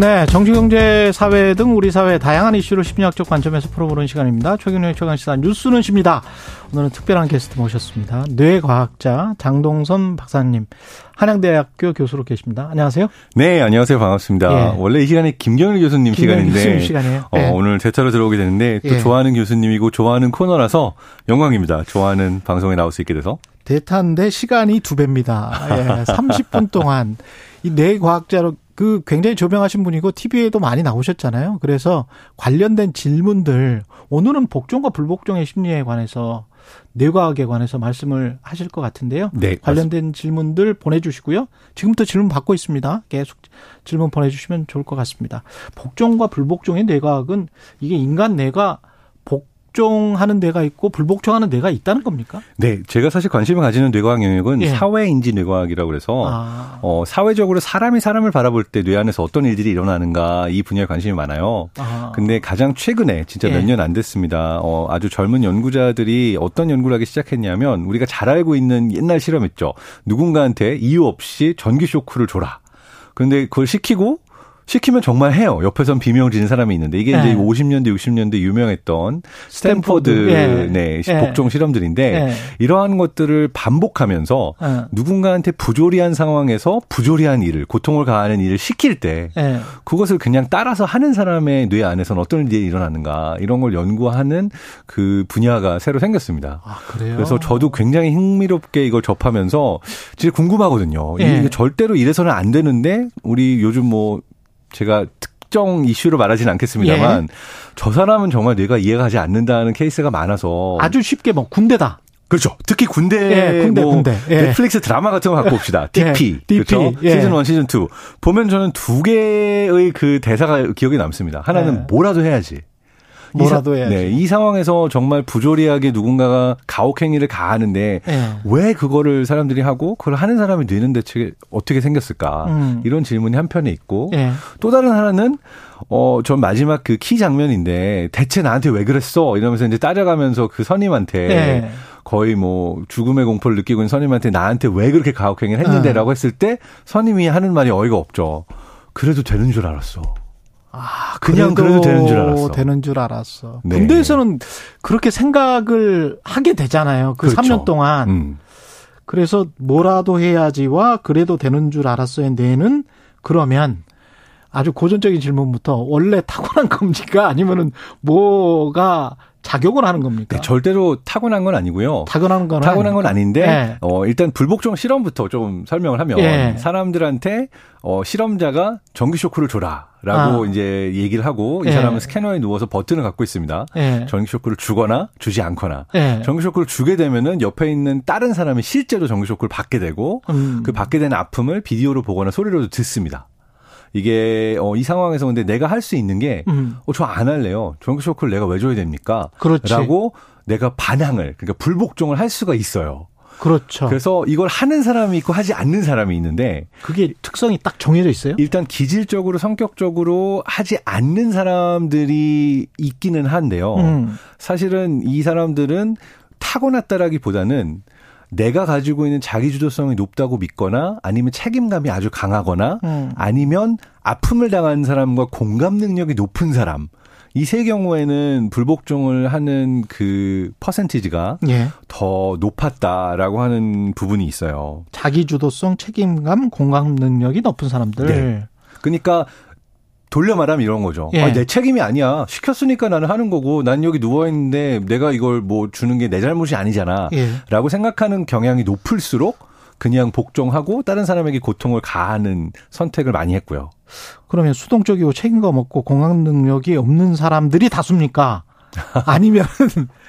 네, 정치, 경제, 사회 등 우리 사회 다양한 이슈를 심리학적 관점에서 풀어보는 시간입니다. 최경영의 최강시사 뉴스는 십니다. 오늘은 특별한 게스트 모셨습니다. 뇌과학자 장동선 박사님, 한양대학교 교수로 계십니다. 안녕하세요. 네, 안녕하세요. 반갑습니다. 예. 원래 이 시간이 김경일 교수님 김경일 시간인데 교수님 시간이에요. 어, 예. 오늘 제 차로 들어오게 됐는데 또 예. 좋아하는 교수님이고 좋아하는 코너라서 영광입니다. 좋아하는 방송에 나올 수 있게 돼서. 대타인데 시간이 두 배입니다. 예, 30분 동안 이 뇌과학자로 그 굉장히 조명하신 분이고 TV에도 많이 나오셨잖아요. 그래서 관련된 질문들 오늘은 복종과 불복종의 심리에 관해서 뇌과학에 관해서 말씀을 하실 것 같은데요. 네, 관련된 질문들 보내주시고요. 지금부터 질문 받고 있습니다. 계속 질문 보내주시면 좋을 것 같습니다. 복종과 불복종의 뇌과학은 이게 인간 뇌가 복 종하는 뇌가 있고 불복종하는 뇌가 있다는 겁니까? 네, 제가 사실 관심을 가지는 뇌과학 영역은 예. 사회인지 뇌과학이라고 그래서 아, 어, 사회적으로 사람이 사람을 바라볼 때 뇌 안에서 어떤 일들이 일어나는가 이 분야에 관심이 많아요. 아. 근데 가장 최근에 진짜 예. 몇년안 됐습니다. 어, 아주 젊은 연구자들이 어떤 연구를 하기 시작했냐면 우리가 잘 알고 있는 옛날 실험했죠. 누군가한테 이유 없이 전기 쇼크를 줘라. 그런데 그걸 시키고 시키면 정말 해요. 옆에선 비명 지르는 사람이 있는데 이게 네. 이제 50년대 60년대 유명했던 스탠포드 스탠포드. 예. 네, 예. 복종 실험들인데 예. 이러한 것들을 반복하면서 예. 누군가한테 부조리한 상황에서 부조리한 일을 고통을 가하는 일을 시킬 때 예. 그것을 그냥 따라서 하는 사람의 뇌 안에서는 어떤 일이 일어나는가 이런 걸 연구하는 그 분야가 새로 생겼습니다. 아, 그래요? 그래서 저도 굉장히 흥미롭게 이걸 접하면서 진짜 궁금하거든요. 예. 이게 절대로 이래서는 안 되는데 우리 요즘 뭐 제가 특정 이슈로 말하지는 않겠습니다만 예. 저 사람은 정말 뇌가 이해가 가지 않는다는 케이스가 많아서 아주 쉽게 뭐 군대다. 그렇죠. 특히 군대, 예, 군대, 뭐 군대. 예. 넷플릭스 드라마 같은 거 갖고 봅시다. DP. 예, DP. 그렇죠. 예. 시즌 1, 시즌 2. 보면 저는 두 개의 그 대사가 기억에 남습니다. 하나는 예. 뭐라도 해야지. 뭐라도 해야지. 네, 이 상황에서 정말 부조리하게 누군가가 가혹행위를 가하는데 예. 왜 그거를 사람들이 하고 그걸 하는 사람이 뇌는 대체 어떻게 생겼을까? 음. 이런 질문이 한편에 있고 예. 또 다른 하나는 어, 전 마지막 그 키 장면인데 대체 나한테 왜 그랬어? 이러면서 이제 따라가면서 그 선임한테 예. 거의 뭐 죽음의 공포를 느끼고 있는 선임한테 나한테 왜 그렇게 가혹행위를 했는데라고 했을 때 선임이 하는 말이 어이가 없죠. 그래도 되는 줄 알았어. 아, 그냥 그래도 되는 줄 알았어. 되는 줄 알았어. 네. 군대에서는 그렇게 생각을 하게 되잖아요. 그 그렇죠. 3년 동안. 음. 그래서 뭐라도 해야지와 그래도 되는 줄 알았어의 뇌는 그러면 아주 고전적인 질문부터 원래 타고난 겁니까? (laughs) 아니면은 뭐가 작용을 하는 겁니까? 네, 절대로 타고난 건 아니고요. 타고난 건 타고난 건 아닌데 예. 어 일단 불복종 실험부터 좀 설명을 하면 예. 사람들한테 어 실험자가 전기 쇼크를 줘라라고 아. 이제 얘기를 하고 이 예. 사람은 스캐너에 누워서 버튼을 갖고 있습니다. 예. 전기 쇼크를 주거나 주지 않거나 예. 전기 쇼크를 주게 되면은 옆에 있는 다른 사람이 실제로 전기 쇼크를 받게 되고 음. 그 받게 된 아픔을 비디오로 보거나 소리로도 듣습니다. 이게 어, 이 상황에서 근데 내가 할 수 있는 게 음. 어, 저 안 할래요. 전기 쇼크를 내가 왜 줘야 됩니까? 그렇지. 라고 내가 반항을 그러니까 불복종을 할 수가 있어요. 그렇죠. 그래서 이걸 하는 사람이 있고 하지 않는 사람이 있는데 그게 특성이 딱 정해져 있어요? 일단 기질적으로 성격적으로 하지 않는 사람들이 있기는 한데요. 음. 사실은 이 사람들은 타고났다라기보다는 내가 가지고 있는 자기 주도성이 높다고 믿거나 아니면 책임감이 아주 강하거나 음. 아니면 아픔을 당한 사람과 공감 능력이 높은 사람 이세 경우에는 불복종을 하는 그 퍼센티지가 예. 더 높았다라고 하는 부분이 있어요. 자기 주도성, 책임감, 공감 능력이 높은 사람들. 네. 그러니까 돌려 말하면 이런 거죠. 예. 아니, 내 책임이 아니야. 시켰으니까 나는 하는 거고 난 여기 누워 있는데 내가 이걸 뭐 주는 게 내 잘못이 아니잖아. 예. 라고 생각하는 경향이 높을수록 그냥 복종하고 다른 사람에게 고통을 가하는 선택을 많이 했고요. 그러면 수동적이고 책임감 없고 공감 능력이 없는 사람들이 다수입니까? 아니면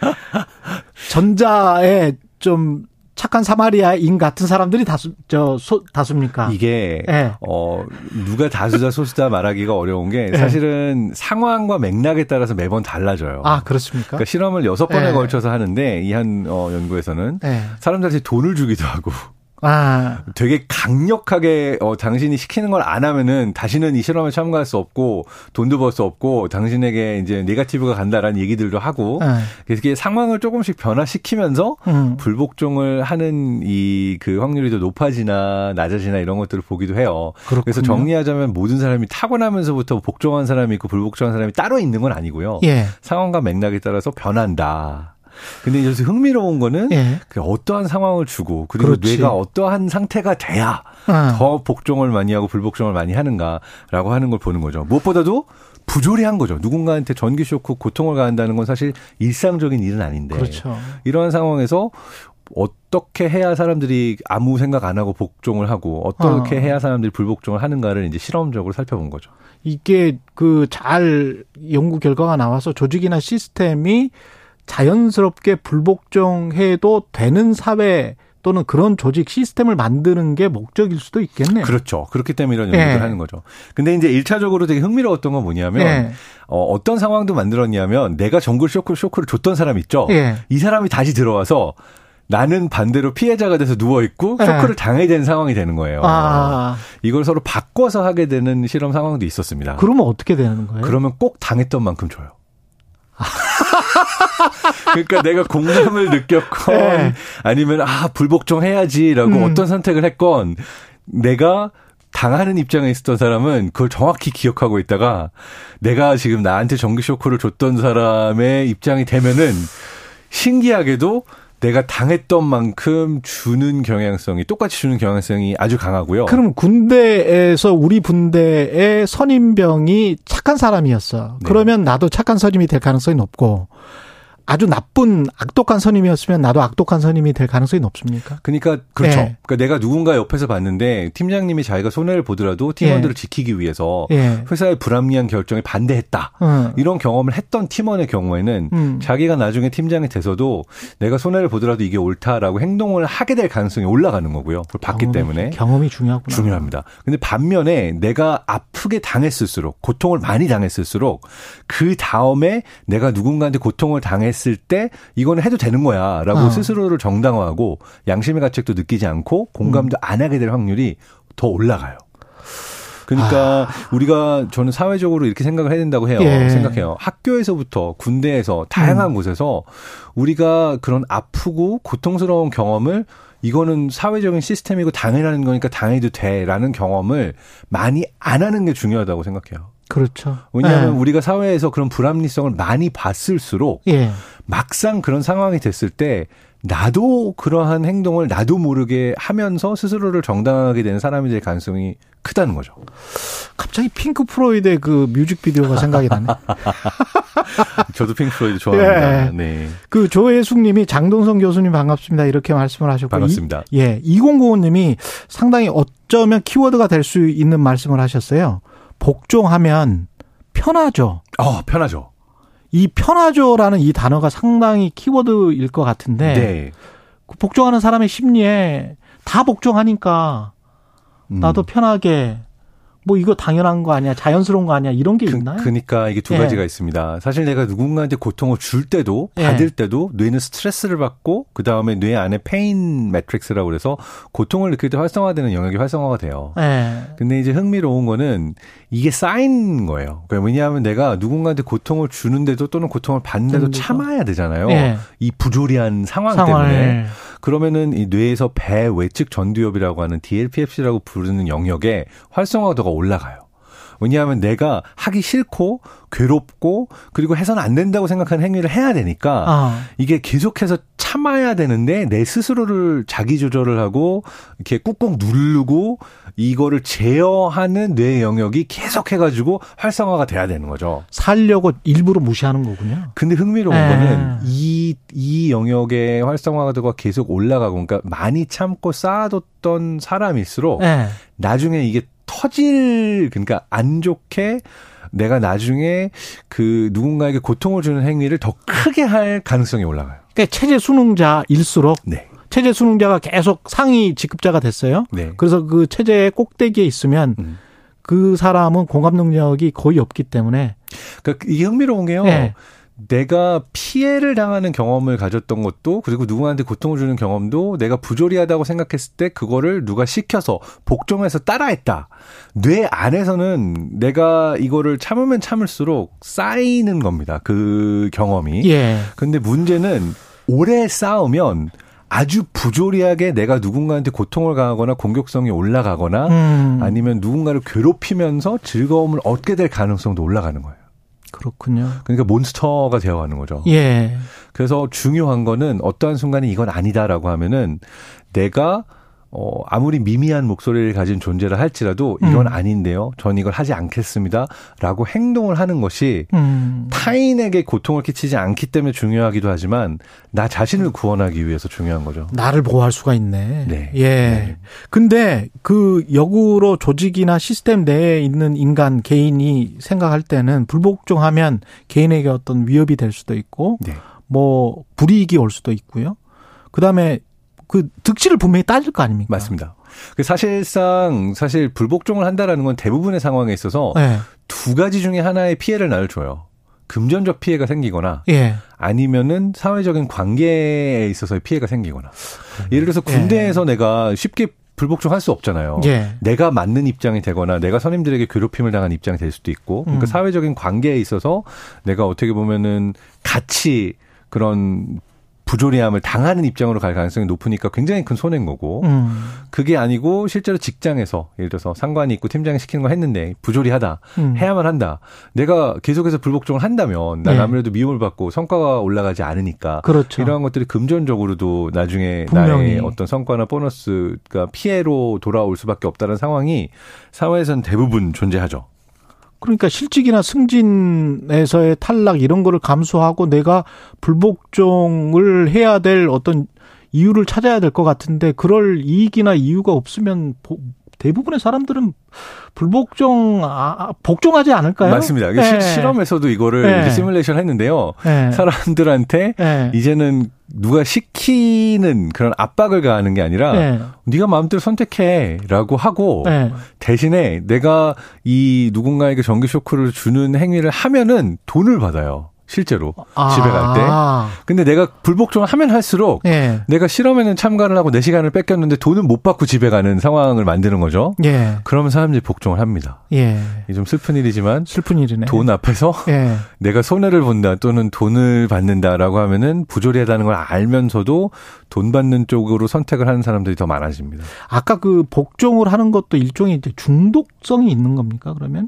(laughs) 전자에 좀 착한 사마리아인 같은 사람들이 다수 저 소, 다수입니까? 이게 예. 어 누가 다수다 소수다 말하기가 어려운 게 예. 사실은 상황과 맥락에 따라서 매번 달라져요. 아 그렇습니까? 그러니까 실험을 여섯 번에 예. 걸쳐서 하는데 이 한 어, 연구에서는 예. 사람들한테 돈을 주기도 하고 아 되게 강력하게 어 당신이 시키는 걸 안 하면은 다시는 이 실험에 참가할 수 없고 돈도 벌 수 없고 당신에게 이제 네가티브가 간다라는 얘기들도 하고 예. 그래서 이게 상황을 조금씩 변화시키면서 음. 불복종을 하는 이 그 확률이 더 높아지나 낮아지나 이런 것들을 보기도 해요. 그렇군요. 그래서 정리하자면 모든 사람이 타고나면서부터 복종한 사람이 있고 불복종한 사람이 따로 있는 건 아니고요. 예. 상황과 맥락에 따라서 변한다. 근데 여기서 흥미로운 거는 예. 그 어떠한 상황을 주고 그리고 그렇지. 뇌가 어떠한 상태가 돼야 아. 더 복종을 많이 하고 불복종을 많이 하는가라고 하는 걸 보는 거죠. 무엇보다도 부조리한 거죠. 누군가한테 전기 쇼크 고통을 가한다는 건 사실 일상적인 일은 아닌데 그렇죠. 이러한 상황에서 어떻게 해야 사람들이 아무 생각 안 하고 복종을 하고 어떻게 어. 해야 사람들이 불복종을 하는가를 이제 실험적으로 살펴본 거죠. 이게 그 잘 연구 결과가 나와서 조직이나 시스템이 자연스럽게 불복종해도 되는 사회 또는 그런 조직 시스템을 만드는 게 목적일 수도 있겠네요. 그렇죠. 그렇기 때문에 이런 연구를 예. 하는 거죠. 근데 이제 1차적으로 되게 흥미로웠던 건 뭐냐면 예. 어, 어떤 상황도 만들었냐면 내가 정글 쇼크, 쇼크를 줬던 사람 있죠. 예. 이 사람이 다시 들어와서 나는 반대로 피해자가 돼서 누워 있고 예. 쇼크를 당해야 되는 상황이 되는 거예요. 아, 이걸 서로 바꿔서 하게 되는 실험 상황도 있었습니다. 그러면 어떻게 되는 거예요? 그러면 꼭 당했던 만큼 줘요. 그러니까 내가 공감을 느꼈건 네. 아니면 아 불복종 해야지라고 음. 어떤 선택을 했건 내가 당하는 입장에 있었던 사람은 그걸 정확히 기억하고 있다가 내가 지금 나한테 전기 쇼크를 줬던 사람의 입장이 되면은 신기하게도 내가 당했던 만큼 주는 경향성이 똑같이 주는 경향성이 아주 강하고요. 그럼 군대에서 우리 분대의 선임병이 착한 사람이었어. 네. 그러면 나도 착한 선임이 될 가능성이 높고 아주 나쁜 악독한 선임이었으면 나도 악독한 선임이 될 가능성이 높습니까? 그러니까 그렇죠. 예. 그러니까 내가 누군가 옆에서 봤는데 팀장님이 자기가 손해를 보더라도 팀원들을 예. 지키기 위해서 예. 회사의 불합리한 결정에 반대했다. 어. 이런 경험을 했던 팀원의 경우에는 음. 자기가 나중에 팀장이 돼서도 내가 손해를 보더라도 이게 옳다라고 행동을 하게 될 가능성이 올라가는 거고요. 그걸 봤기 경험이- 때문에 경험이 중요하구나. 중요합니다. 근데 반면에 내가 아프게 당했을수록 고통을 많이 당했을수록 그 다음에 내가 누군가한테 고통을 당했 을 때 이거는 해도 되는 거야라고 어. 스스로를 정당화하고 양심의 가책도 느끼지 않고 공감도 안 하게 될 확률이 더 올라가요. 그러니까 우리가 저는 사회적으로 이렇게 생각을 해야 된다고 해요. 예. 생각해요. 학교에서부터 군대에서 다양한 곳에서 우리가 그런 아프고 고통스러운 경험을 이거는 사회적인 시스템이고 당연한 거니까 당해도 돼라는 경험을 많이 안 하는 게 중요하다고 생각해요. 그렇죠. 왜냐하면 예. 우리가 사회에서 그런 불합리성을 많이 봤을수록 예. 막상 그런 상황이 됐을 때 나도 그러한 행동을 나도 모르게 하면서 스스로를 정당화하게 되는 사람이 될 가능성이 크다는 거죠. 갑자기 핑크 플로이드의 그 뮤직비디오가 생각이 나네. (laughs) 저도 핑크 플로이드 좋아합니다. 예. 네. 그 조혜숙 님이 장동선 교수님 반갑습니다 이렇게 말씀을 하셨고 반갑습니다. 이, 예, 2095님이 상당히 어쩌면 키워드가 될 수 있는 말씀을 하셨어요. 복종하면 편하죠. 어, 편하죠. 이 편하죠라는 이 단어가 상당히 키워드일 것 같은데 네. 그 복종하는 사람의 심리에 다 복종하니까 음. 나도 편하게 뭐 이거 당연한 거 아니야 자연스러운 거 아니야 이런 게 있나요? 그, 러니까 이게 두 예. 가지가 있습니다. 사실 내가 누군가한테 고통을 줄 때도 예. 받을 때도 뇌는 스트레스를 받고 그 다음에 뇌 안에 pain matrix라고 그래서 고통을 느낄 때 활성화되는 영역이 활성화가 돼요. 예. 근데 이제 흥미로운 거는 이게 쌓인 거예요. 그러니까 왜냐하면 내가 누군가한테 고통을 주는데도 또는 고통을 받는데도. 참아야 되잖아요. 예. 이 부조리한 상황 상황을 때문에. 그러면은 이 뇌에서 배 외측 전두엽이라고 하는 DLPFC라고 부르는 영역에 활성화도가 올라가요. 왜냐하면 내가 하기 싫고 괴롭고 그리고 해서는 안 된다고 생각하는 행위를 해야 되니까 아. 이게 계속해서 참아야 되는데 내 스스로를 자기 조절을 하고 이렇게 꾹꾹 누르고 이거를 제어하는 뇌 영역이 계속 해가지고 활성화가 돼야 되는 거죠. 살려고 일부러 무시하는 거군요. 근데 흥미로운 예. 거는 이, 이 영역의 활성화도가 계속 올라가고 그러니까 많이 참고 쌓아뒀던 사람일수록 예. 나중에 이게 터질 그러니까 안 좋게 내가 나중에 그 누군가에게 고통을 주는 행위를 더 크게 할 가능성이 올라가요. 그러니까 체제 수능자일수록 네. 체제 수능자가 계속 상위 직급자가 됐어요. 네. 그래서 그 체제의 꼭대기에 있으면 음. 그 사람은 공감 능력이 거의 없기 때문에 그러니까 이게 흥미로운 게요. 네. 내가 피해를 당하는 경험을 가졌던 것도 그리고 누구한테 고통을 주는 경험도 내가 부조리하다고 생각했을 때 그거를 누가 시켜서 복종해서 따라했다. 뇌 안에서는 내가 이거를 참으면 참을수록 쌓이는 겁니다. 그 경험이. 예. 근데 문제는 오래 쌓으면 아주 부조리하게 내가 누군가한테 고통을 가하거나 공격성이 올라가거나 음. 아니면 누군가를 괴롭히면서 즐거움을 얻게 될 가능성도 올라가는 거예요. 그렇군요. 그러니까 몬스터가 되어가는 거죠. 예. 그래서 중요한 거는 어떠한 순간에 이건 아니다라고 하면은 내가 어 아무리 미미한 목소리를 가진 존재를 할지라도 이건 음. 아닌데요. 전 이걸 하지 않겠습니다 라고 행동을 하는 것이 음. 타인에게 고통을 끼치지 않기 때문에 중요하기도 하지만 나 자신을 구원하기 위해서 중요한 거죠. 나를 보호할 수가 있네. 네. 예. 네. 근데 그 역으로 조직이나 시스템 내에 있는 인간 개인이 생각할 때는 불복종하면 개인에게 어떤 위협이 될 수도 있고 네. 뭐 불이익이 올 수도 있고요. 그다음에 그 득실을 분명히 따질 거 아닙니까? 맞습니다. 그 사실상 사실 불복종을 한다라는 건 대부분의 상황에 있어서 예. 두 가지 중에 하나의 피해를 나를 줘요. 금전적 피해가 생기거나 예. 아니면은 사회적인 관계에 있어서의 피해가 생기거나. 예를 들어서 예. 군대에서 내가 쉽게 불복종할 수 없잖아요. 예. 내가 맞는 입장이 되거나 내가 선임들에게 괴롭힘을 당한 입장이 될 수도 있고 그러니까 음. 사회적인 관계에 있어서 내가 어떻게 보면은 같이 그런 부조리함을 당하는 입장으로 갈 가능성이 높으니까 굉장히 큰 손해인 거고 음. 그게 아니고 실제로 직장에서 예를 들어서 상관이 있고 팀장이 시키는 거 했는데 부조리하다 음. 해야만 한다 내가 계속해서 불복종을 한다면 난 네. 아무래도 미움을 받고 성과가 올라가지 않으니까 그렇죠. 이러한 것들이 금전적으로도 나중에 분명히. 나의 어떤 성과나 보너스가 피해로 돌아올 수밖에 없다는 상황이 사회에서는 대부분 존재하죠. 그러니까 실직이나 승진에서의 탈락 이런 거를 감수하고 내가 불복종을 해야 될 어떤 이유를 찾아야 될 것 같은데 그럴 이익이나 이유가 없으면 보- 대부분의 사람들은 불복종 아, 복종하지 않을까요? 맞습니다. 네. 실- 실험에서도 이거를 네. 시뮬레이션 했는데요. 네. 사람들한테 네. 이제는 누가 시키는 그런 압박을 가하는 게 아니라 네. 네가 마음대로 선택해라고 하고 네. 대신에 내가 이 누군가에게 전기 쇼크를 주는 행위를 하면은 돈을 받아요. 실제로 집에 갈 때. 아. 근데 내가 불복종을 하면 할수록 예. 내가 실험에는 참가를 하고 내 시간을 뺏겼는데 돈은 못 받고 집에 가는 상황을 만드는 거죠. 예. 그러면 사람들이 복종을 합니다. 예. 좀 슬픈 일이지만 슬픈 일이네. 돈 앞에서 예. (laughs) 내가 손해를 본다 또는 돈을 받는다라고 하면은 부조리하다는 걸 알면서도 돈 받는 쪽으로 선택을 하는 사람들이 더 많아집니다. 아까 그 복종을 하는 것도 일종의 이제 중독성이 있는 겁니까? 그러면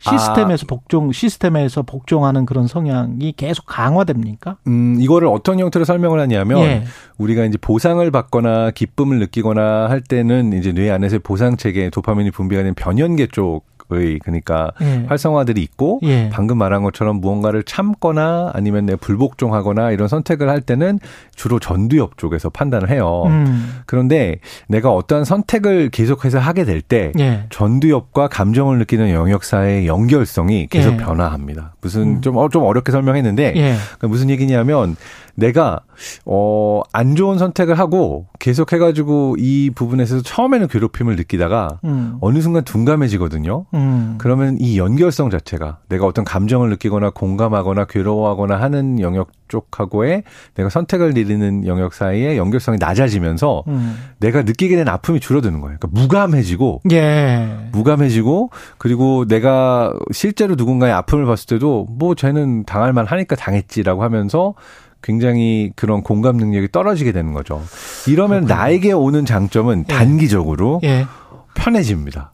시스템에서 복종 시스템에서 복종하는 그런 성향이 계속 강화됩니까? 음, 이거를 어떤 형태로 설명을 하냐면 예. 우리가 이제 보상을 받거나 기쁨을 느끼거나 할 때는 이제 뇌 안에서 보상 체계 도파민이 분비가 되는 변연계 쪽 의 그러니까 예. 활성화들이 있고 예. 방금 말한 것처럼 무언가를 참거나 아니면 내 불복종하거나 이런 선택을 할 때는 주로 전두엽 쪽에서 판단을 해요. 음. 그런데 내가 어떠한 선택을 계속해서 하게 될때 예. 전두엽과 감정을 느끼는 영역 사이의 연결성이 계속 예. 변화합니다. 무슨 음. 좀, 어, 좀 어렵게 설명했는데 예. 그러니까 무슨 얘기냐면 내가 어, 안 좋은 선택을 하고 계속 해가지고 이 부분에서 처음에는 괴롭힘을 느끼다가 음. 어느 순간 둔감해지거든요. 음. 그러면 이 연결성 자체가 내가 어떤 감정을 느끼거나 공감하거나 괴로워하거나 하는 영역 쪽하고의 내가 선택을 내리는 영역 사이의 연결성이 낮아지면서 음. 내가 느끼게 된 아픔이 줄어드는 거예요. 그러니까 무감해지고 예. 무감해지고 그리고 내가 실제로 누군가의 아픔을 봤을 때도 뭐 쟤는 당할 만 하니까 당했지라고 하면서 굉장히 그런 공감 능력이 떨어지게 되는 거죠. 이러면 그렇군요. 나에게 오는 장점은 예. 단기적으로 예. 편해집니다.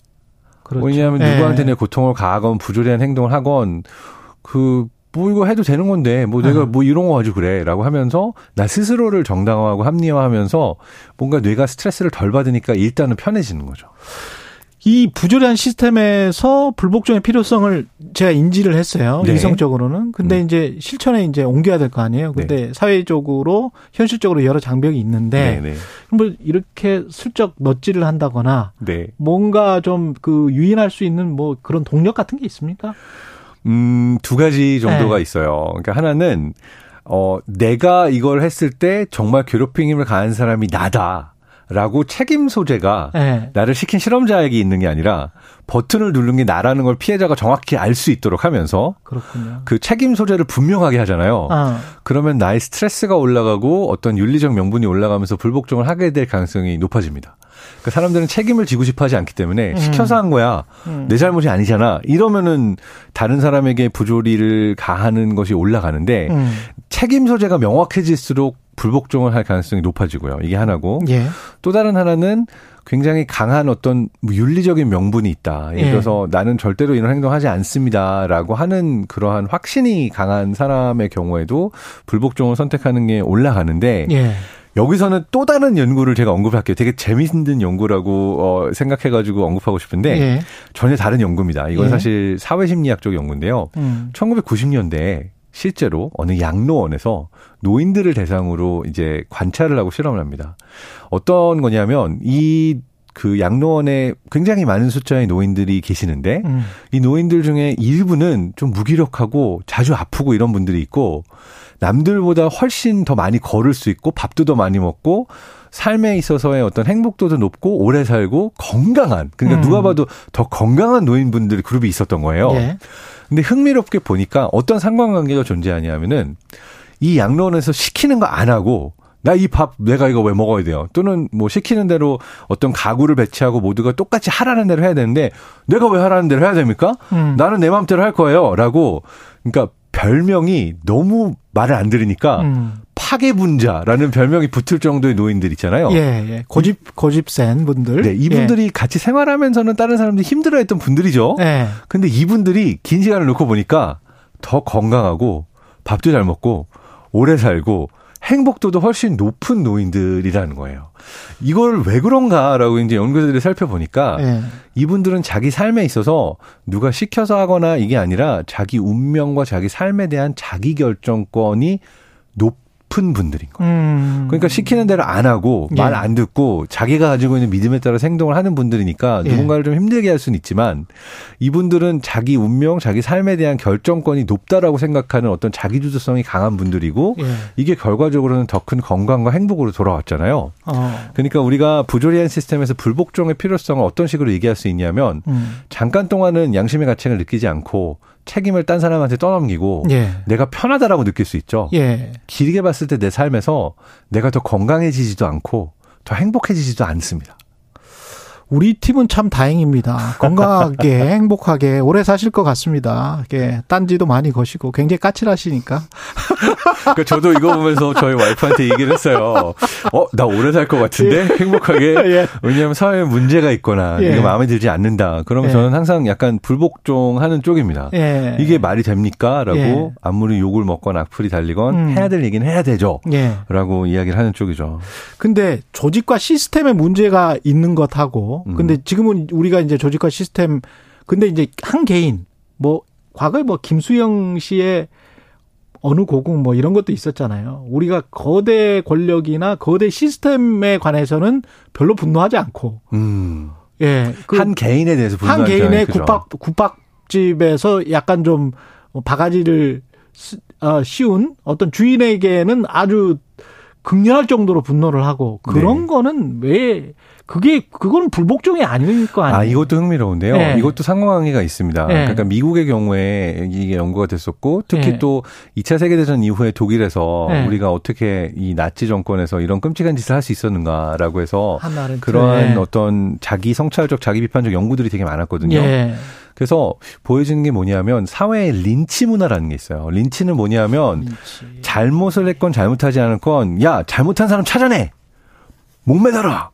그렇죠. 왜냐하면 예. 누구한테 내 고통을 가하건 부조리한 행동을 하건 그뭐 이거 해도 되는 건데 뭐 내가 음. 뭐 이런 거 가지고 그래라고 하면서 나 스스로를 정당화하고 합리화하면서 뭔가 뇌가 스트레스를 덜 받으니까 일단은 편해지는 거죠. 이 부조리한 시스템에서 불복종의 필요성을 제가 인지를 했어요. 네. 이성적으로는. 근데 음. 이제 실천에 이제 옮겨야 될 거 아니에요. 근데 사회적으로 현실적으로 여러 장벽이 있는데 네, 네. 뭐 이렇게 슬쩍 넛질을 한다거나 네. 뭔가 좀 그 유인할 수 있는 뭐 그런 동력 같은 게 있습니까? 음, 두 가지 정도가 네. 있어요. 그러니까 하나는 어 내가 이걸 했을 때 정말 괴롭힘을 가한 사람이 나다. 라고 책임 소재가 네. 나를 시킨 실험자에게 있는 게 아니라 버튼을 누른 게 나라는 걸 피해자가 정확히 알 수 있도록 하면서 그렇군요. 그 책임 소재를 분명하게 하잖아요. 아, 그러면 나의 스트레스가 올라가고 어떤 윤리적 명분이 올라가면서 불복종을 하게 될 가능성이 높아집니다. 그러니까 사람들은 책임을 지고 싶어 하지 않기 때문에 음. 시켜서 한 거야. 음. 내 잘못이 아니잖아. 이러면은 다른 사람에게 부조리를 가하는 것이 올라가는데 음. 책임 소재가 명확해질수록 불복종을 할 가능성이 높아지고요. 이게 하나고. 예. 또 다른 하나는 굉장히 강한 어떤 뭐 윤리적인 명분이 있다. 예를 예. 들어서 나는 절대로 이런 행동하지 않습니다라고 하는 그러한 확신이 강한 사람의 경우에도 불복종을 선택하는 게 올라가는데 예. 여기서는 또 다른 연구를 제가 언급할게요. 되게 재밌는 연구라고 어, 생각해가지고 언급하고 싶은데 예. 전혀 다른 연구입니다. 이건 예. 사실 사회심리학 쪽 연구인데요. 음. 1990년대에 실제로 어느 양로원에서 노인들을 대상으로 이제 관찰을 하고 실험을 합니다. 어떤 거냐면 이 그 양로원에 굉장히 많은 숫자의 노인들이 계시는데 음. 이 노인들 중에 일부는 좀 무기력하고 자주 아프고 이런 분들이 있고 남들보다 훨씬 더 많이 걸을 수 있고 밥도 더 많이 먹고 삶에 있어서의 어떤 행복도도 높고 오래 살고 건강한 그러니까 음. 누가 봐도 더 건강한 노인분들 그룹이 있었던 거예요. 예. 근데 흥미롭게 보니까 어떤 상관관계가 존재하냐면은 이 양로원에서 시키는 거 안 하고 나 이 밥 내가 이거 왜 먹어야 돼요? 또는 뭐 시키는 대로 어떤 가구를 배치하고 모두가 똑같이 하라는 대로 해야 되는데 내가 왜 하라는 대로 해야 됩니까? 음. 나는 내 마음대로 할 거예요라고 그러니까 별명이 너무 말을 안 들으니까 음. 파괴분자라는 별명이 붙을 정도의 노인들 있잖아요. 예, 예. 고집 고집 센 분들. 네, 이분들이 같이 생활하면서는 다른 사람들이 힘들어했던 분들이죠. 예. 근데 이분들이 긴 시간을 놓고 보니까 더 건강하고 밥도 잘 먹고 오래 살고 행복도도 훨씬 높은 노인들이라는 거예요. 이걸 왜 그런가라고 이제 연구자들이 살펴보니까 예. 이분들은 자기 삶에 있어서 누가 시켜서 하거나 이게 아니라 자기 운명과 자기 삶에 대한 자기 결정권이 높은 분들인 거예요. 음. 그러니까 시키는 대로 안 하고 예. 말안 듣고 자기가 가지고 있는 믿음에 따라 행동을 하는 분들이니까 예. 누군가를 좀 힘들게 할 수는 있지만 이분들은 자기 운명, 자기 삶에 대한 결정권이 높다라고 생각하는 어떤 자기 주도성이 강한 분들이고 예. 이게 결과적으로는 더 큰 건강과 행복으로 돌아왔잖아요. 어. 그러니까 우리가 부조리한 시스템에서 불복종의 필요성을 어떤 식으로 얘기할 수 있냐면 음. 잠깐 동안은 양심의 가책을 느끼지 않고 책임을 딴 사람한테 떠넘기고 예. 내가 편하다라고 느낄 수 있죠. 예. 길게 봤을 때 내 삶에서 내가 더 건강해지지도 않고 더 행복해지지도 않습니다. 우리 팀은 참 다행입니다. 건강하게 (laughs) 행복하게 오래 사실 것 같습니다. 이게 딴지도 많이 거시고 굉장히 까칠하시니까. (laughs) 그러니까 저도 이거 보면서 저희 와이프한테 얘기를 했어요. 어, 나 오래 살 것 같은데 행복하게. (laughs) 예. 왜냐하면 사회에 문제가 있거나 예. 이게 마음에 들지 않는다. 그러면 예. 저는 항상 약간 불복종하는 쪽입니다. 예. 이게 말이 됩니까?라고 예. 아무리 욕을 먹건 악플이 달리건 음. 해야 될 얘기는 해야 되죠. 예. 라고 이야기를 하는 쪽이죠. 근데 조직과 시스템에 문제가 있는 것하고 음. 근데 지금은 우리가 이제 조직과 시스템 근데 이제 한 개인 뭐 과거에 뭐 김수영 씨의 어느 고궁 뭐 이런 것도 있었잖아요. 우리가 거대 권력이나 거대 시스템에 관해서는 별로 분노하지 않고 음. 예. 그 한 개인에 대해서 한 분노하는 개인의 크죠. 국밥 국밥집에서 약간 좀 바가지를 쓰- 어, 씌운 어떤 주인에게는 아주 극렬할 정도로 분노를 하고 그런 네. 거는 왜 그게 그거는 불복종이 아닐 거 아니에요. 아, 이것도 흥미로운데요. 네. 이것도 상호관계가 있습니다. 네. 그러니까 미국의 경우에 이게 연구가 됐었고 특히 네. 또 2차 세계 대전 이후에 독일에서 네. 우리가 어떻게 이 나치 정권에서 이런 끔찍한 짓을 할 수 있었는가라고 해서 그러한 네. 어떤 자기 성찰적, 자기 비판적 연구들이 되게 많았거든요. 예. 그래서 보여지는 게 뭐냐면 사회에 린치 문화라는 게 있어요. 린치는 뭐냐면 잘못을 했건 잘못하지 않았건 야 잘못한 사람 찾아내 목매달아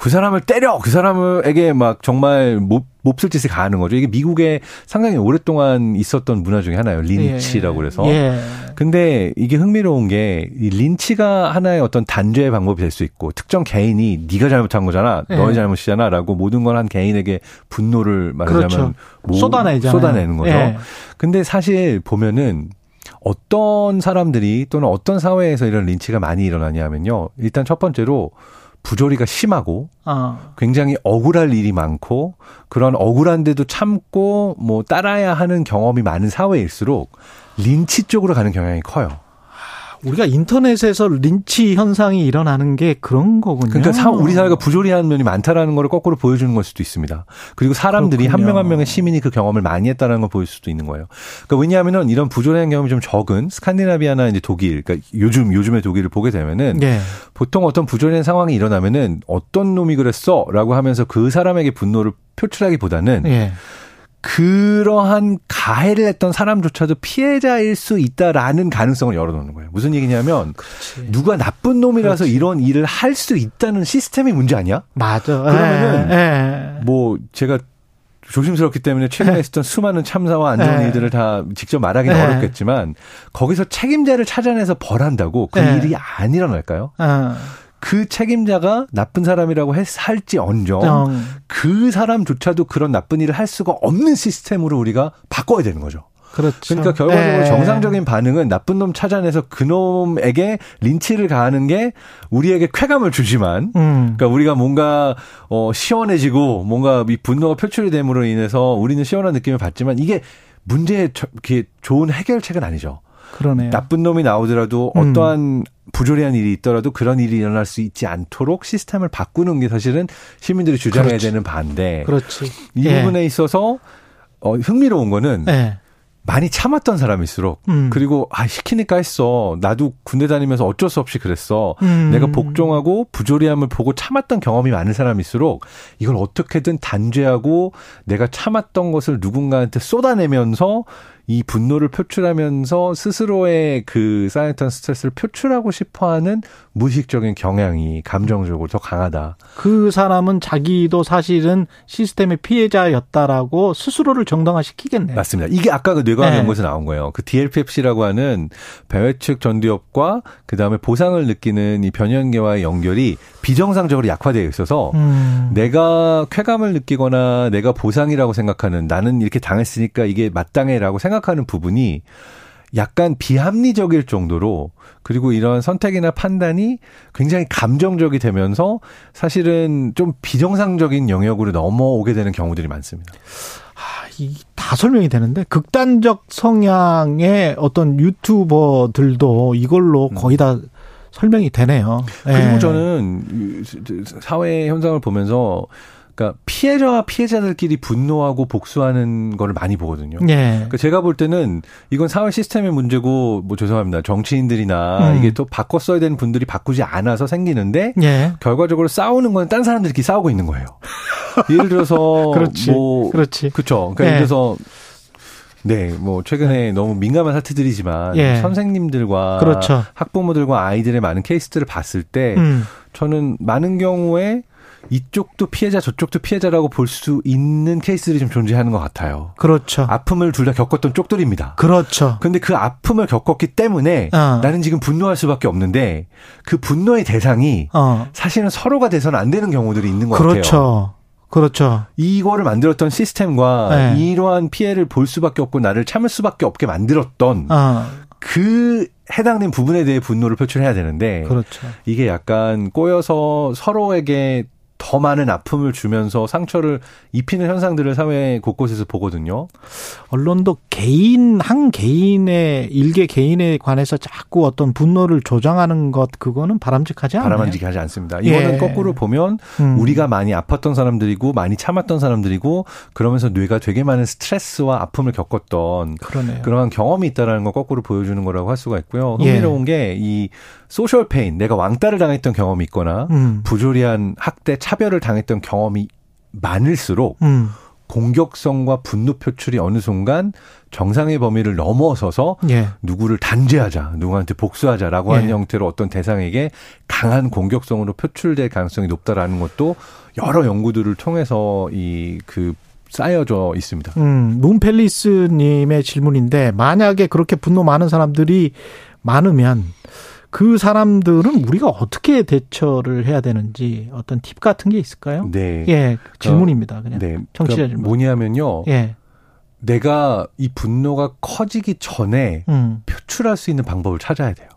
그 사람을 때려 그 사람에게 막 정말 몹, 몹쓸 짓을 가하는 거죠. 이게 미국에 상당히 오랫동안 있었던 문화 중에 하나예요. 린치라고 그래서. 예. 근데 이게 흥미로운 게 이 린치가 하나의 어떤 단죄의 방법이 될 수 있고 특정 개인이 네가 잘못한 거잖아, 예. 너의 잘못이잖아라고 모든 걸 한 개인에게 분노를 말하자면 그렇죠. 모- 쏟아내잖아요. 쏟아내는 거죠. 예. 근데 사실 보면은 어떤 사람들이 또는 어떤 사회에서 이런 린치가 많이 일어나냐면요. 일단 첫 번째로 부조리가 심하고 아. 굉장히 억울할 일이 많고 그런 억울한데도 참고 뭐 따라야 하는 경험이 많은 사회일수록 린치 쪽으로 가는 경향이 커요. 우리가 인터넷에서 린치 현상이 일어나는 게 그런 거군요. 그러니까 사- 우리 사회가 부조리한 면이 많다라는 걸 거꾸로 보여주는 걸 수도 있습니다. 그리고 사람들이 한. 명 한 명의 시민이 그 경험을 많이 했다는 걸 보일 수도 있는 거예요. 그러니까 왜냐하면은 이런 부조리한 경험이 좀 적은 스칸디나비아나 이제 독일, 그러니까 요즘 요즘의 독일을 보게 되면은 예. 보통 어떤 부조리한 상황이 일어나면은 어떤 놈이 그랬어라고 하면서 그 사람에게 분노를 표출하기보다는 예. 그러한 가해를 했던 사람조차도 피해자일 수 있다라는 가능성을 열어놓는 거예요. 무슨 얘기냐면 누가 나쁜 놈이라서 이런 일을 할 수 있다는 시스템이 문제 아니야? 맞아. 그러면은 예. 예. 뭐 제가 조심스럽기 때문에 최근에 있었던 수많은 참사와 안 좋은 네. 일들을 다 직접 말하기는 네. 어렵겠지만 거기서 책임자를 찾아내서 벌한다고 그 네. 일이 안 일어날까요? 아. 그 책임자가 나쁜 사람이라고 했, 할지 언정 정. 그 사람조차도 그런 나쁜 일을 할 수가 없는 시스템으로 우리가 바꿔야 되는 거죠. 그렇죠. 그러니까 결과적으로 예. 정상적인 반응은 나쁜 놈 찾아내서 그 놈에게 린치를 가하는 게 우리에게 쾌감을 주지만 음. 그러니까 우리가 뭔가 어 시원해지고 뭔가 이 분노가 표출이 됨으로 인해서 우리는 시원한 느낌을 받지만 이게 문제의 좋은 해결책은 아니죠. 그러네요. 나쁜 놈이 나오더라도 음. 어떠한 부조리한 일이 있더라도 그런 일이 일어날 수 있지 않도록 시스템을 바꾸는 게 사실은 시민들이 주장해야 그렇지. 되는 바인데 그렇지. 이 예. 부분에 있어서 어 흥미로운 거는 예. 많이 참았던 사람일수록 음. 그리고 아 시키니까 했어 나도 군대 다니면서 어쩔 수 없이 그랬어 음. 내가 복종하고 부조리함을 보고 참았던 경험이 많은 사람일수록 이걸 어떻게든 단죄하고 내가 참았던 것을 누군가한테 쏟아내면서 이 분노를 표출하면서 스스로의 그 쌓였던 스트레스를 표출하고 싶어하는 무의식적인 경향이 감정적으로 더 강하다. 그 사람은 자기도 사실은 시스템의 피해자였다라고 스스로를 정당화시키겠네요. 맞습니다. 이게 아까 그 뇌과학 네. 연구에서 나온 거예요. 그 DLPFC라고 하는 배회측 전두엽과 그 다음에 보상을 느끼는 이 변연계와의 연결이 비정상적으로 약화되어 있어서 음. 내가 쾌감을 느끼거나 내가 보상이라고 생각하는 나는 이렇게 당했으니까 이게 마땅해라고 생각 하는 부분이 약간 비합리적일 정도로 그리고 이런 선택이나 판단이 굉장히 감정적이 되면서 사실은 좀 비정상적인 영역으로 넘어오게 되는 경우들이 많습니다. 아, 이다 설명이 되는데 극단적 성향의 어떤 유튜버들도 이걸로 거의 다 설명이 되네요. 음. 그리고 예. 저는 사회 현상을 보면서 그러니까 피해자와 피해자들끼리 분노하고 복수하는 거를 많이 보거든요. 예. 그러니까 제가 볼 때는 이건 사회 시스템의 문제고 뭐 죄송합니다. 정치인들이나 음. 이게 또 바꿔 써야 되는 분들이 바꾸지 않아서 생기는데 예. 결과적으로 싸우는 건 딴 사람들끼리 싸우고 있는 거예요. 예를 들어서 (laughs) 그렇지. 뭐 그렇지. 그렇죠. 그러니까 예. 예를 들어서 네, 뭐 최근에 너무 민감한 사태들이지만 예. 선생님들과 그렇죠. 학부모들과 아이들의 많은 케이스들을 봤을 때 음. 저는 많은 경우에 이쪽도 피해자 저쪽도 피해자라고 볼 수 있는 케이스들이 좀 존재하는 것 같아요. 그렇죠. 아픔을 둘 다 겪었던 쪽들입니다. 그렇죠. 근데 그 아픔을 겪었기 때문에 어. 나는 지금 분노할 수밖에 없는데 그 분노의 대상이 어. 사실은 서로가 돼서는 안 되는 경우들이 있는 것 같아요. 그렇죠. 그렇죠. 이거를 만들었던 시스템과 네. 이러한 피해를 볼 수밖에 없고 나를 참을 수밖에 없게 만들었던 어. 그 해당된 부분에 대해 분노를 표출해야 되는데 그렇죠. 이게 약간 꼬여서 서로에게 더 많은 아픔을 주면서 상처를 입히는 현상들을 사회 곳곳에서 보거든요. 언론도 개인 한 개인의 일개 개인에 관해서 자꾸 어떤 분노를 조장하는 것 그거는 바람직하지 않아요. 바람직하지 하지 않습니다. 이거는 예. 거꾸로 보면 음. 우리가 많이 아팠던 사람들이고 많이 참았던 사람들이고 그러면서 뇌가 되게 많은 스트레스와 아픔을 겪었던 그러네요. 그러한 경험이 있다라는 걸 거꾸로 보여주는 거라고 할 수가 있고요. 예. 흥미로운 게이 social pain, 내가 왕따를 당했던 경험이 있거나 음. 부조리한 학대, 차별을 당했던 경험이 많을수록 음. 공격성과 분노 표출이 어느 순간 정상의 범위를 넘어서서 예. 누구를 단죄하자, 누구한테 복수하자라고 하는 예. 형태로 어떤 대상에게 강한 공격성으로 표출될 가능성이 높다라는 것도 여러 연구들을 통해서 이그 쌓여져 있습니다. 음, 문펠리스님의 질문인데 만약에 그렇게 분노 많은 사람들이 많으면 그 사람들은 우리가 어떻게 대처를 해야 되는지 어떤 팁 같은 게 있을까요? 네. 예, 질문입니다. 그냥 네. 청취자 그러니까 질문. 뭐냐면요. 예, 내가 이 분노가 커지기 전에 음, 표출할 수 있는 방법을 찾아야 돼요.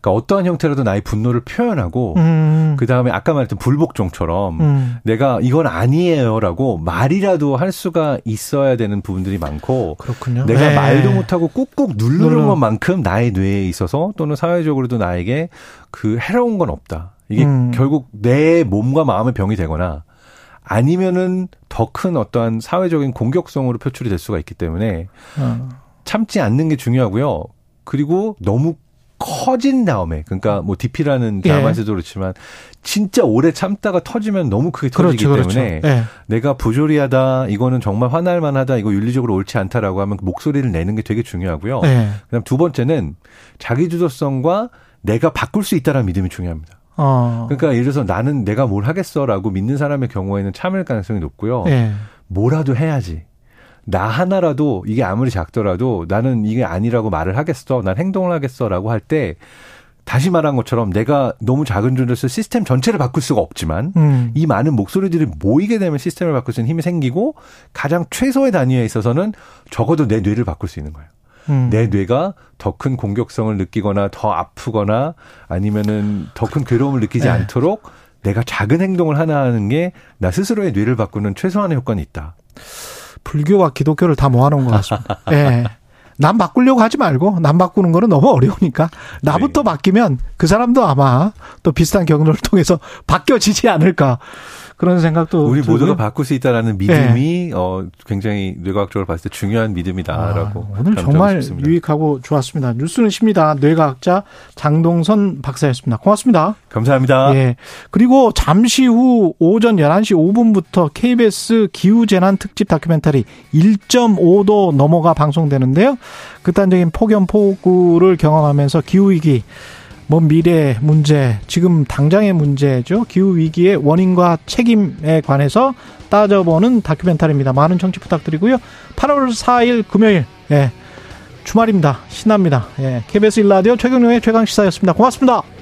그러니까 어떠한 형태로도 나의 분노를 표현하고 음, 그 다음에 아까 말했던 불복종처럼 음, 내가 이건 아니에요라고 말이라도 할 수가 있어야 되는 부분들이 많고 그렇군요. 내가 예. 말도 못하고 꾹꾹 누르는 눌러. 것만큼 나의 뇌에 있어서 또는 사회적으로도 나에게 그 해로운 건 없다. 이게 음. 결국 내 몸과 마음의 병이 되거나 아니면은 더 큰 어떠한 사회적인 공격성으로 표출이 될 수가 있기 때문에 어, 참지 않는 게 중요하고요. 그리고 너무 커진 다음에 그러니까 뭐 DP라는 예. 드라마에서도 그렇지만 진짜 오래 참다가 터지면 너무 크게 터지기 그렇죠, 그렇죠. 때문에 예. 내가 부조리하다 이거는 정말 화날 만하다 이거 윤리적으로 옳지 않다라고 하면 목소리를 내는 게 되게 중요하고요. 예. 그다음 두 번째는 자기 주도성과 내가 바꿀 수 있다라는 믿음이 중요합니다. 어, 그러니까 예를 들어서 나는 내가 뭘 하겠어라고 믿는 사람의 경우에는 참을 가능성이 높고요. 예. 뭐라도 해야지. 나 하나라도 이게 아무리 작더라도 나는 이게 아니라고 말을 하겠어. 난 행동을 하겠어라고 할 때 다시 말한 것처럼 내가 너무 작은 존재로서 시스템 전체를 바꿀 수가 없지만 음, 이 많은 목소리들이 모이게 되면 시스템을 바꿀 수 있는 힘이 생기고 가장 최소의 단위에 있어서는 적어도 내 뇌를 바꿀 수 있는 거예요. 음. 내 뇌가 더 큰 공격성을 느끼거나 더 아프거나 아니면은 더 큰 괴로움을 느끼지 네. 않도록 내가 작은 행동을 하나 하는 게 나 스스로의 뇌를 바꾸는 최소한의 효과는 있다. 불교와 기독교를 다 모아놓은 것 같습니다. (laughs) 예. 남 바꾸려고 하지 말고 남 바꾸는 거는 너무 어려우니까 나부터 네. 바뀌면 그 사람도 아마 또 비슷한 경로를 통해서 (laughs) 바뀌어지지 않을까 그런 생각도 우리 들고요. 모두가 바꿀 수 있다라는 믿음이 어 굉장히 뇌과학적으로 봤을 때 중요한 믿음이다라고 아, 오늘 정말 싶습니다. 유익하고 좋았습니다. 뉴스는 십니다. 뇌과학자 장동선 박사였습니다. 고맙습니다. 감사합니다. 예. 그리고 잠시 후 오전 11시 5분부터 KBS 기후재난 특집 다큐멘터리 1.5도 넘어가 방송되는데요. 극단적인 폭염 폭우를 경험하면서 기후위기, 먼 미래 문제, 지금 당장의 문제죠. 기후 위기의 원인과 책임에 관해서 따져보는 다큐멘터리입니다. 많은 청취 부탁드리고요. 8월 4일 금요일, 예. 주말입니다. 신납니다. 예. KBS 1라디오 최경영의 최강 시사였습니다. 고맙습니다.